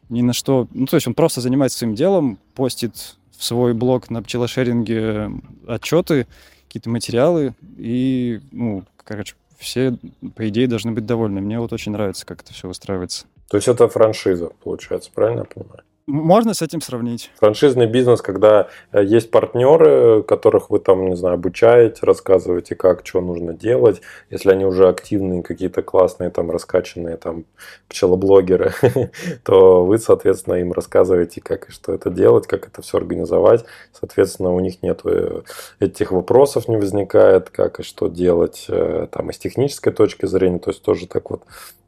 ни на что. Ну, то есть он просто занимается своим делом, постит в свой блог на пчелошеринге отчеты, какие-то материалы, и, ну, короче, все, по идее, должны быть довольны. Мне вот очень нравится, как это все выстраивается. То есть это франшиза, получается, правильно я понимаю? Можно с этим сравнить. Франшизный бизнес, когда э, есть партнеры, которых вы там, не знаю, обучаете, рассказываете, как, что нужно делать. Если они уже активные, какие-то классные, там, раскачанные, там, пчелоблогеры, то вы, соответственно, им рассказываете, как и что это делать, как это все организовать. Соответственно, у них нет э, этих вопросов не возникает, как и что делать, э, там, и с технической точки зрения, то есть тоже так вот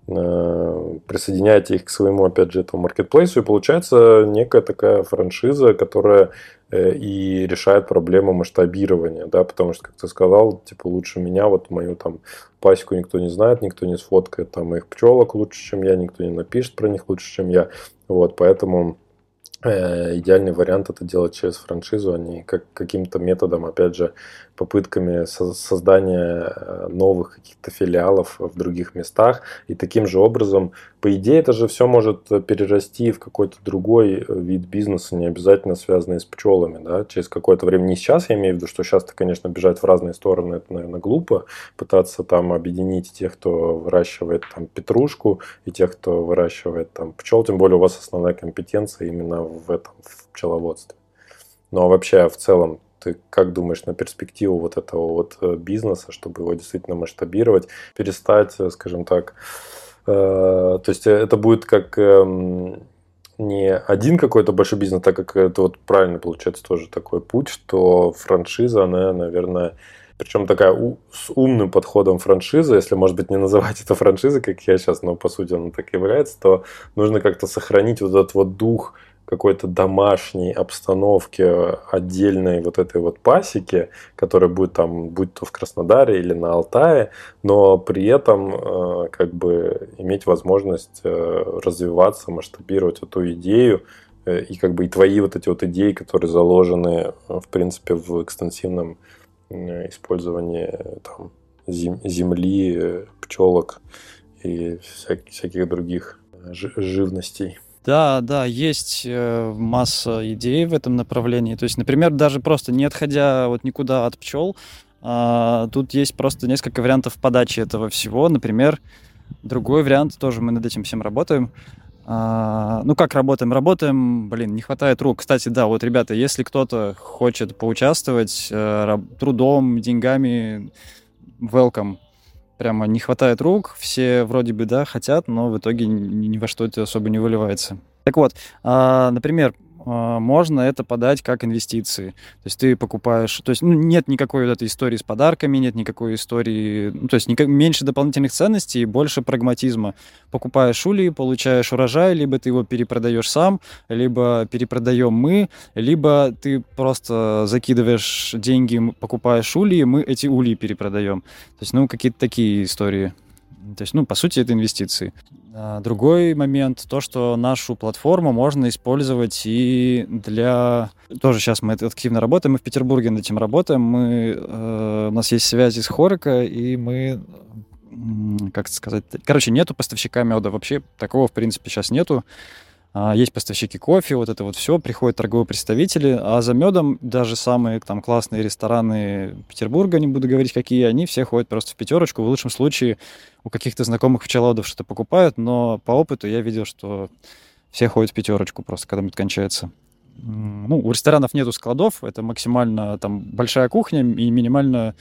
присоединяете их к своему, опять же, этому маркетплейсу, и получается некая такая франшиза, которая э, и решает проблему масштабирования, да, потому что, как ты сказал, типа лучше меня, вот мою там пасеку никто не знает, никто не сфоткает там моих пчелок лучше, чем я, никто не напишет про них лучше, чем я, вот, поэтому Э, идеальный вариант это делать через франшизу, а не как, каким-то методом, опять же, попытками со- создания э, новых каких-то филиалов в других местах. И таким же образом, по идее, это же все может перерасти в какой-то другой э, вид бизнеса, не обязательно связанный с пчелами. Да? Через какое-то время, не сейчас, я имею в виду, что сейчас-то, конечно, бежать в разные стороны, это, наверное, глупо. Пытаться там объединить тех, кто выращивает там петрушку, и тех, кто выращивает там пчел, тем более у вас основная компетенция именно в этом, в пчеловодстве. Ну а вообще в целом ты как думаешь на перспективу вот этого вот э, бизнеса, чтобы его действительно масштабировать, перестать, э, скажем так, э, то есть это будет как э, не один какой-то большой бизнес, так как это вот правильно получается тоже такой путь, что франшиза, она, наверное, причем такая у, с умным подходом франшиза, если, может быть, не называть это франшизой, как я сейчас, но по сути она так является, то нужно как-то сохранить вот этот вот дух какой-то домашней обстановке отдельной вот этой вот пасеки, которая будет там, будь то в Краснодаре или на Алтае, но при этом э, как бы иметь возможность э, развиваться, масштабировать эту идею, э, и как бы и твои вот эти вот идеи, которые заложены, в принципе, в экстенсивном использовании там, зем, земли, пчелок и всяких других живностей. Да, да, есть э, масса идей в этом направлении. То есть, например, даже просто не отходя вот никуда от пчел, а, тут есть просто несколько вариантов подачи этого всего. Например, другой вариант, тоже мы над этим всем работаем. А, ну, как работаем? Работаем, блин, не хватает рук. Кстати, да, вот, ребята, если кто-то хочет поучаствовать э, трудом, деньгами, welcome прямо не хватает рук, все вроде бы, да, хотят, но в итоге ни, во что это особо не выливается. Так вот, а, например, можно это подать как инвестиции. То есть ты покупаешь, то есть ну, нет никакой вот этой истории с подарками, нет никакой истории, ну, то есть никак, меньше дополнительных ценностей и больше прагматизма. Покупаешь улей, получаешь урожай, либо ты его перепродаешь сам, либо перепродаем мы, либо ты просто закидываешь деньги, покупаешь улей, мы эти ульи перепродаем. То есть, ну, какие-то такие истории. То есть, ну, по сути, это инвестиции. А другой момент, то, что нашу платформу можно использовать и для... Тоже сейчас мы активно работаем, мы в Петербурге над этим работаем, мы, э, у нас есть связи с Хорика, и мы, как сказать, короче, нету поставщика меда, вообще такого, в принципе, сейчас нету. А, есть поставщики кофе, вот это вот все, приходят торговые представители, а за медом даже самые там классные рестораны Петербурга, не буду говорить какие, они все ходят просто в пятерочку, в лучшем случае у каких-то знакомых пчеловодов что-то покупают, но по опыту я видел, что все ходят в пятерочку просто, когда мед кончается. Ну, у ресторанов нету складов, это максимально там большая кухня и минимально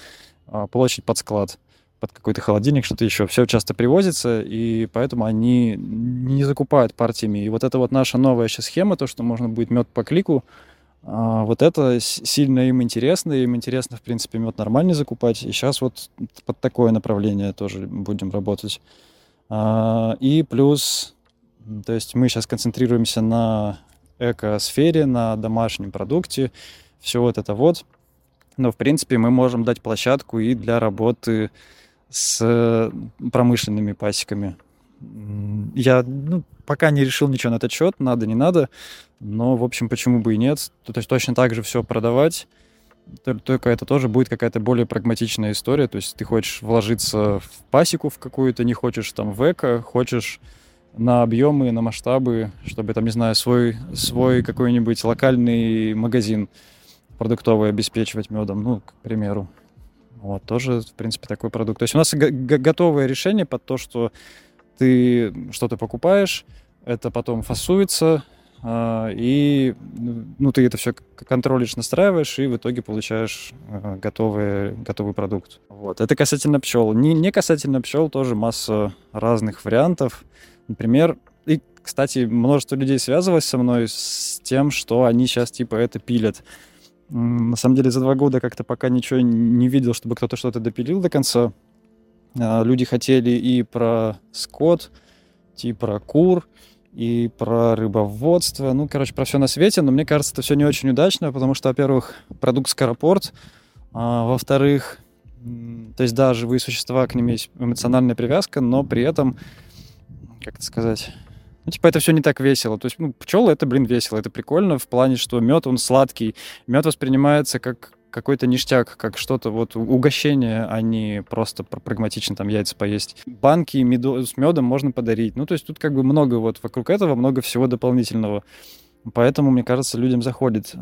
а, площадь под склад под какой-то холодильник, что-то еще. Все часто привозится, и поэтому они не закупают партиями. И вот это вот наша новая сейчас схема, то, что можно будет мед по клику, а, вот это сильно им интересно, им интересно, в принципе, мед нормальный закупать. И сейчас вот под такое направление тоже будем работать. А, и плюс, то есть мы сейчас концентрируемся на эко-сфере, на домашнем продукте, все вот это вот. Но, в принципе, мы можем дать площадку и для работы с промышленными пасеками. Я ну, пока не решил ничего на этот счет, надо, не надо, но, в общем, почему бы и нет. То есть точно так же все продавать, только это тоже будет какая-то более прагматичная история. То есть ты хочешь вложиться в пасеку в какую-то, не хочешь там в эко, хочешь на объемы, на масштабы, чтобы там, не знаю, свой, свой какой-нибудь локальный магазин продуктовый обеспечивать медом, ну, к примеру. Вот, тоже, в принципе, такой продукт. То есть у нас готовое решение под то, что ты что-то покупаешь, это потом фасуется, э, и ну, ты это все контролишь, настраиваешь, и в итоге получаешь э, готовый, готовый продукт. Вот. Это касательно пчел. Не, не касательно пчел тоже масса разных вариантов. Например, и, кстати, множество людей связывалось со мной с тем, что они сейчас типа это пилят. На самом деле за два года как-то пока ничего не видел, чтобы кто-то что-то допилил до конца. А, люди хотели и про скот, и про кур, и про рыбоводство. Ну, короче, про все на свете. Но мне кажется, это все не очень удачно, потому что, во-первых, продукт скоропорт, а, во-вторых, то есть да, живые существа, к ним есть эмоциональная привязка, но при этом, как это сказать, ну, типа, это все не так весело. То есть, ну, пчелы это, блин, весело. Это прикольно в плане, что мед, он сладкий. Мед воспринимается как какой-то ништяк, как что-то вот угощение, а не просто прагматично там яйца поесть. Банки меду, с медом можно подарить. Ну, то есть тут как бы много вот вокруг этого, много всего дополнительного. Поэтому, мне кажется, людям заходит.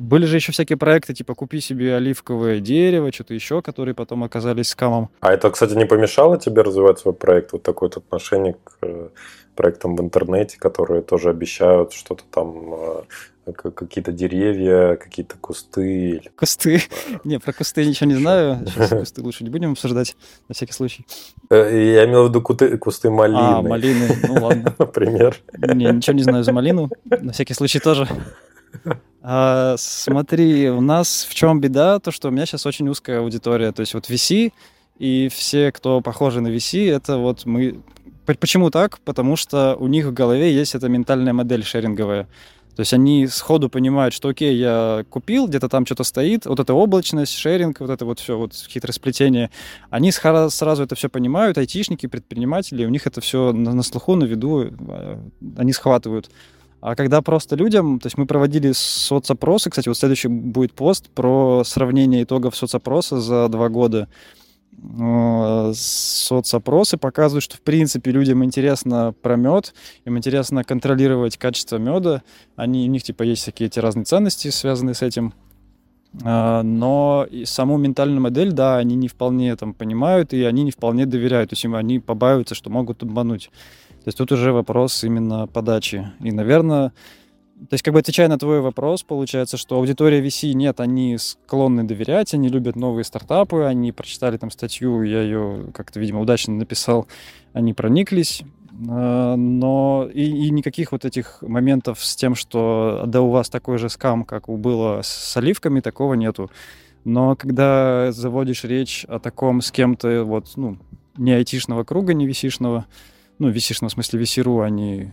А, были же еще всякие проекты, типа купи себе оливковое дерево, что-то еще, которые потом оказались скамом. А это, кстати, не помешало тебе развивать свой проект? Вот такое вот отношение к э, проектам в интернете, которые тоже обещают что-то там э, какие-то деревья, какие-то кусты. Кусты? Не, про кусты ничего не знаю. Сейчас кусты лучше не будем обсуждать, на всякий случай. Э, я имел в виду кусты, кусты малины. А, малины, ну ладно. Например. Не, ничего не знаю за малину, на всякий случай тоже. А, смотри, у нас в чем беда? То, что у меня сейчас очень узкая аудитория. То есть вот VC и все, кто похожи на VC, это вот мы... Почему так? Потому что у них в голове есть эта ментальная модель шеринговая. То есть они сходу понимают, что окей, я купил, где-то там что-то стоит, вот эта облачность, шеринг, вот это вот все, вот хитросплетение, они сразу это все понимают, айтишники, предприниматели, у них это все на, на слуху, на виду, а, они схватывают. А когда просто людям, то есть мы проводили соцопросы, кстати, вот следующий будет пост про сравнение итогов соцопроса за два года. э, соцопросы показывают, что в принципе людям интересно про мед, им интересно контролировать качество меда. Они, у них типа есть такие эти разные ценности, связанные с этим. А, но саму ментальную модель, да, они не вполне там понимают, и они не вполне доверяют. То есть они побаиваются, что могут обмануть. То есть тут уже вопрос именно подачи. И, наверное, то есть, как бы отвечая на твой вопрос, получается, что аудитория VC нет, они склонны доверять, они любят новые стартапы, они прочитали там статью, я ее как-то, видимо, удачно написал, они прониклись, а, но и, и никаких вот этих моментов с тем, что да у вас такой же скам, как было с оливками, такого нету. Но когда заводишь речь о таком с кем-то, вот, ну, не айтишного круга, не висишного, ну, висишного в смысле висиру, а не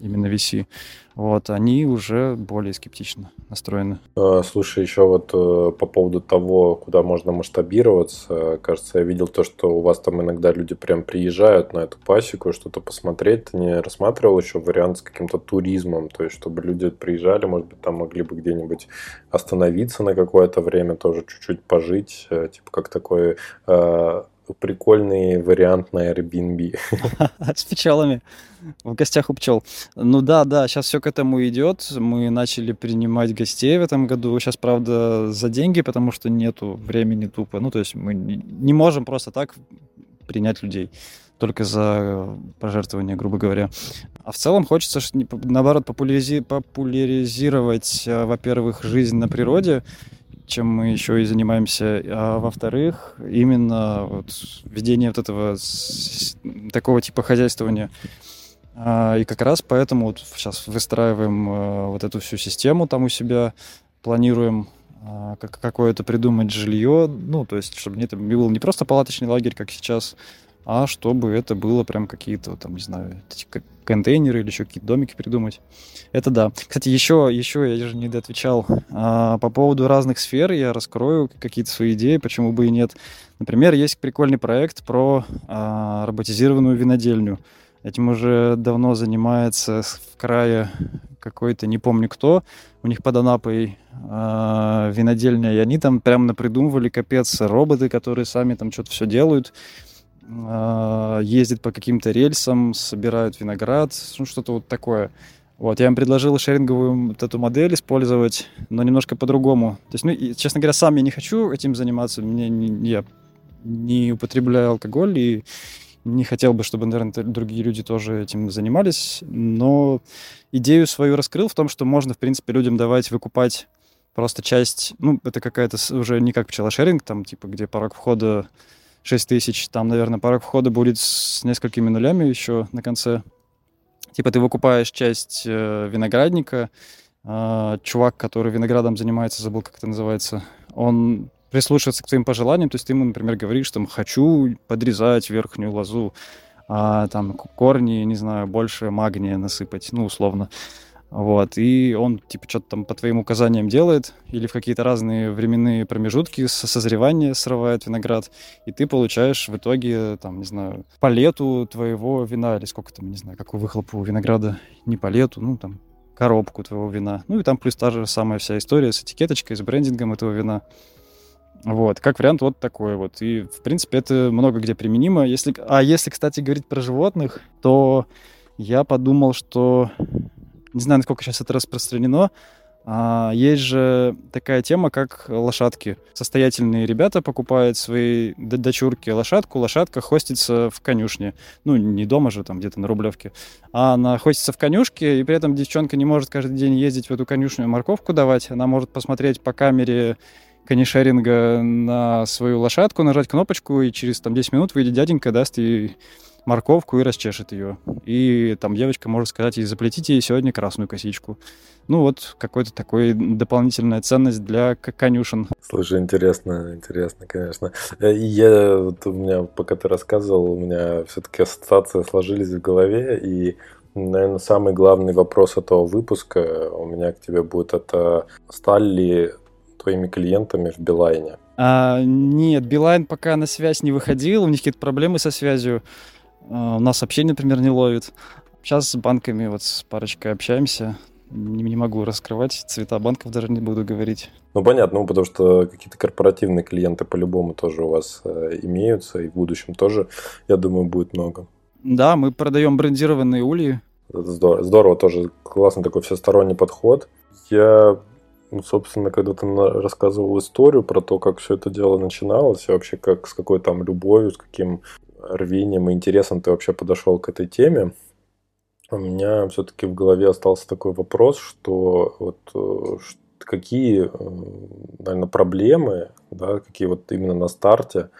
именно VC, вот, они уже более скептично настроены. А, слушай, еще вот э, по поводу того, куда можно масштабироваться, кажется, я видел то, что у вас там иногда люди прям приезжают на эту пасеку, что-то посмотреть. Ты не рассматривал еще вариант с каким-то туризмом, то есть чтобы люди приезжали, может быть, там могли бы где-нибудь остановиться на какое-то время, тоже чуть-чуть пожить, э, типа как такой э, прикольный вариант на Airbnb. С пчелами. В гостях у пчел. Ну да, да, сейчас все к этому идет. Мы начали принимать гостей в этом году. Сейчас, правда, за деньги, потому что нету времени тупо. Ну, то есть мы не можем просто так принять людей только за пожертвование, грубо говоря. А в целом хочется, наоборот, популяризировать, э, во-первых, жизнь на природе чем мы еще и занимаемся. А во-вторых, именно вот ведение вот этого такого типа хозяйствования. А, и как раз поэтому вот сейчас выстраиваем а, вот эту всю систему там у себя, планируем а, как какое-то придумать жилье, ну, то есть, чтобы это был не просто палаточный лагерь, как сейчас, а чтобы это было прям какие-то, там, не знаю, контейнеры или еще какие-то домики придумать. Это да. Кстати, еще, еще я же не отвечал а, по поводу разных сфер, я раскрою какие-то свои идеи, почему бы и нет. Например, есть прикольный проект про а, роботизированную винодельню. Этим уже давно занимается в крае какой-то, не помню кто, у них под Анапой э, винодельня, и они там прям напридумывали капец роботы, которые сами там что-то все делают. А, ездят по каким-то рельсам, собирают виноград, ну что-то вот такое. Вот, я им предложил шеринговую вот эту модель использовать, но немножко по-другому. То есть, ну, и, честно говоря, сам я не хочу этим заниматься, мне не, я не употребляю алкоголь и не хотел бы, чтобы, наверное, другие люди тоже этим занимались, но идею свою раскрыл в том, что можно, в принципе, людям давать выкупать просто часть, ну, это какая-то уже не как пчелошеринг, там, типа, где порог входа 6 тысяч. Там, наверное, порог входа будет с несколькими нулями еще на конце. Типа ты выкупаешь часть э, виноградника, э, чувак, который виноградом занимается, забыл, как это называется, он прислушивается к твоим пожеланиям, то есть ты ему, например, говоришь, что хочу подрезать верхнюю лозу, а, там корни, не знаю, больше магния насыпать, ну, условно. Вот, и он, типа, что-то там по твоим указаниям делает, или в какие-то разные временные промежутки созревания срывает виноград, и ты получаешь в итоге, там, не знаю, палету твоего вина, или сколько там, не знаю, какую выхлопу винограда, не палету, ну, там, коробку твоего вина. Ну, и там плюс та же самая вся история с этикеточкой, с брендингом этого вина. Вот, как вариант вот такой вот. И, в принципе, это много где применимо. Если... А если, кстати, говорить про животных, то я подумал, что не знаю, насколько сейчас это распространено, а, есть же такая тема, как лошадки. Состоятельные ребята покупают своей дочурке лошадку, лошадка хостится в конюшне. Ну, не дома же, там где-то на Рублевке. А она хостится в конюшке, и при этом девчонка не может каждый день ездить в эту конюшню морковку давать. Она может посмотреть по камере конишеринга на свою лошадку, нажать кнопочку, и через там 10 минут выйдет дяденька, даст ей морковку и расчешет ее. И там девочка может сказать ей, заплетите ей сегодня красную косичку. Ну вот, какой-то такой дополнительная ценность для конюшен. Слушай, интересно, интересно, конечно. Э, я, вот у меня, пока ты рассказывал, у меня все-таки ассоциации сложились в голове, и Наверное, самый главный вопрос этого выпуска у меня к тебе будет это стали ли твоими клиентами в Билайне? А, нет, Билайн пока на связь не выходил, у них какие-то проблемы со связью. А, у нас общение, например, не ловит. Сейчас с банками вот с парочкой общаемся. не, не могу раскрывать, цвета банков даже не буду говорить. Ну, понятно, ну, потому что какие-то корпоративные клиенты по-любому тоже у вас э, имеются, и в будущем тоже, я думаю, будет много. Да, мы продаем брендированные ульи. Здорово, здорово тоже, классный такой всесторонний подход. Я, ну, собственно, когда ты рассказывал историю про то, как все это дело начиналось, и вообще как с какой там любовью, с каким рвением и интересом ты вообще подошел к этой теме, у меня все-таки в голове остался такой вопрос, что вот э, какие, э, наверное, проблемы, да, какие вот именно на старте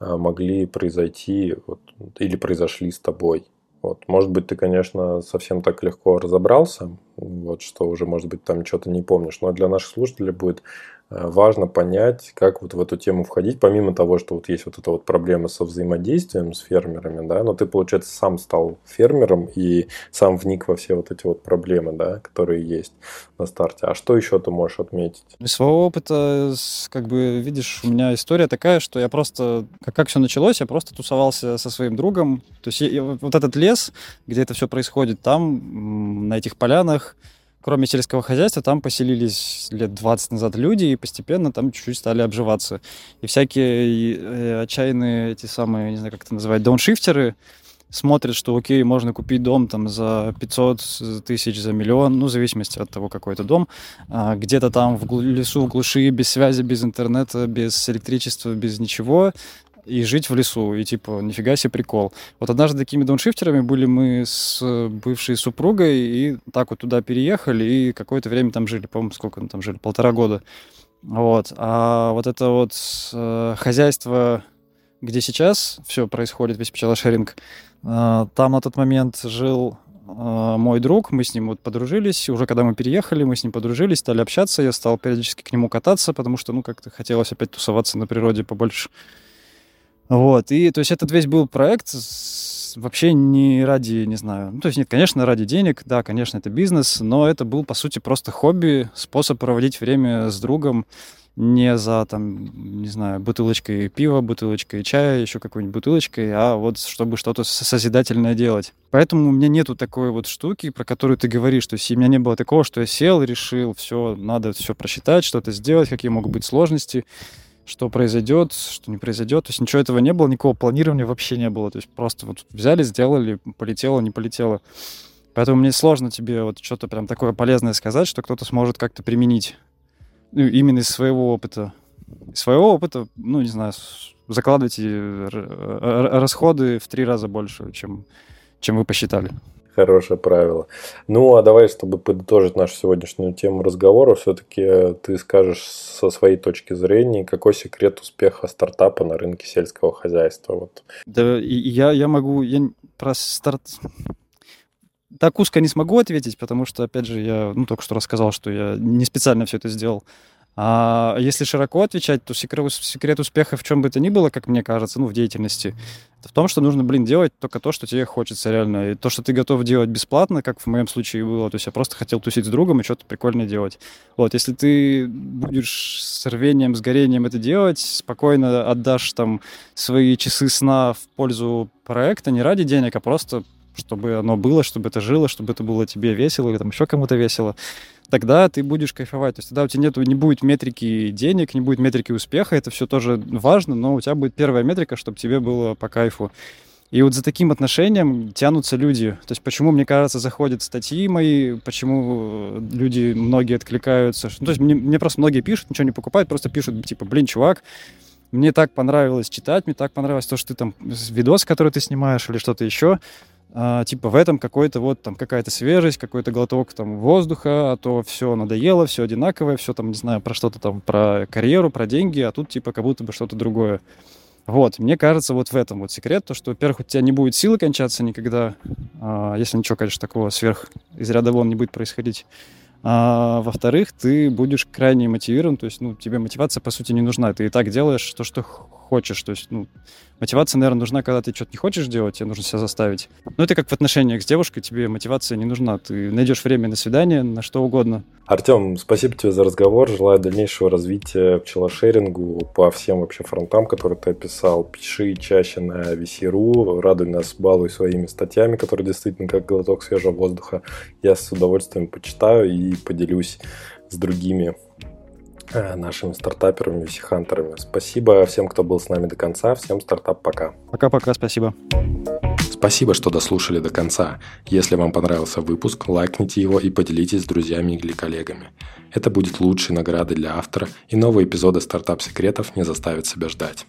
э, могли произойти вот, или произошли с тобой. Вот. Может быть, ты, конечно, совсем так легко разобрался, вот, что уже, может быть, там что-то не помнишь, но для наших слушателей будет важно понять, как вот в эту тему входить, помимо того, что вот есть вот эта вот проблема со взаимодействием с фермерами, да, но ты, получается, сам стал фермером и сам вник во все вот эти вот проблемы, да, которые есть на старте. А что еще ты можешь отметить? Из своего опыта, как бы, видишь, у меня история такая, что я просто, как, как все началось, я просто тусовался со своим другом, то есть я, вот этот лес, где это все происходит, там, на этих полянах, кроме сельского хозяйства, там поселились лет 20 назад люди, и постепенно там чуть-чуть стали обживаться. И всякие э, отчаянные эти самые, не знаю, как это называть, дауншифтеры, смотрят, что окей, можно купить дом там за 500 тысяч, за миллион, ну, в зависимости от того, какой это дом, а, где-то там в лесу, в глуши, без связи, без интернета, без электричества, без ничего, и жить в лесу, и типа, нифига себе прикол. Вот однажды такими дауншифтерами были мы с бывшей супругой, и так вот туда переехали, и какое-то время там жили, по-моему, сколько мы там жили, полтора года. Вот. А вот это вот э, хозяйство, где сейчас все происходит, весь пчелошеринг, э, там на тот момент жил э, мой друг, мы с ним вот подружились, уже когда мы переехали, мы с ним подружились, стали общаться, я стал периодически к нему кататься, потому что, ну, как-то хотелось опять тусоваться на природе побольше. Вот, и то есть этот весь был проект вообще не ради, не знаю, ну, то есть нет, конечно, ради денег, да, конечно, это бизнес, но это был, по сути, просто хобби, способ проводить время с другом, не за, там, не знаю, бутылочкой пива, бутылочкой чая, еще какой-нибудь бутылочкой, а вот чтобы что-то созидательное делать. Поэтому у меня нету такой вот штуки, про которую ты говоришь. То есть у меня не было такого, что я сел, решил, все, надо все просчитать, что-то сделать, какие могут быть сложности что произойдет, что не произойдет. То есть ничего этого не было, никакого планирования вообще не было. То есть просто вот взяли, сделали, полетело, не полетело. Поэтому мне сложно тебе вот что-то прям такое полезное сказать, что кто-то сможет как-то применить ну, именно из своего опыта. Из своего опыта, ну, не знаю, закладывайте расходы в три раза больше, чем, чем вы посчитали. Хорошее правило. Ну, а давай, чтобы подытожить нашу сегодняшнюю тему разговора, все-таки ты скажешь со своей точки зрения, какой секрет успеха стартапа на рынке сельского хозяйства? Вот. Да, я, я могу... Я про старт... Так узко не смогу ответить, потому что, опять же, я ну, только что рассказал, что я не специально все это сделал. А если широко отвечать, то секрет, секрет успеха в чем бы то ни было, как мне кажется, ну, в деятельности, в том, что нужно, блин, делать только то, что тебе хочется реально. И то, что ты готов делать бесплатно, как в моем случае было, то есть я просто хотел тусить с другом и что-то прикольное делать. Вот, если ты будешь с рвением, с горением это делать, спокойно отдашь там свои часы сна в пользу проекта не ради денег, а просто чтобы оно было, чтобы это жило, чтобы это было тебе весело или там еще кому-то весело, тогда ты будешь кайфовать. То есть тогда у тебя нету, не будет метрики денег, не будет метрики успеха, это все тоже важно, но у тебя будет первая метрика, чтобы тебе было по кайфу. И вот за таким отношением тянутся люди. То есть почему, мне кажется, заходят статьи мои, почему люди, многие откликаются. Ну, то есть мне, мне просто многие пишут, ничего не покупают, просто пишут, типа, блин, чувак, мне так понравилось читать, мне так понравилось то, что ты там, видос, который ты снимаешь или что-то еще а, типа в этом какой-то вот там какая-то свежесть, какой-то глоток там воздуха, а то все надоело, все одинаковое, все там, не знаю, про что-то там, про карьеру, про деньги, а тут типа как будто бы что-то другое. Вот, мне кажется, вот в этом вот секрет, то, что, во-первых, у тебя не будет силы кончаться никогда, а, если ничего, конечно, такого сверх из ряда вон не будет происходить. А, во-вторых, ты будешь крайне мотивирован, то есть, ну, тебе мотивация, по сути, не нужна. Ты и так делаешь то, что хочешь. То есть, ну, мотивация, наверное, нужна, когда ты что-то не хочешь делать, тебе нужно себя заставить. Но это как в отношениях с девушкой, тебе мотивация не нужна. Ты найдешь время на свидание, на что угодно. Артем, спасибо тебе за разговор. Желаю дальнейшего развития пчелошерингу по всем вообще фронтам, которые ты описал. Пиши чаще на VC.ru, радуй нас, балуй своими статьями, которые действительно как глоток свежего воздуха. Я с удовольствием почитаю и поделюсь с другими нашими стартаперами, VC-хантерами. Спасибо всем, кто был с нами до конца. Всем стартап пока. Пока-пока, спасибо. Спасибо, что дослушали до конца. Если вам понравился выпуск, лайкните его и поделитесь с друзьями или коллегами. Это будет лучшей наградой для автора, и новые эпизоды стартап-секретов не заставят себя ждать.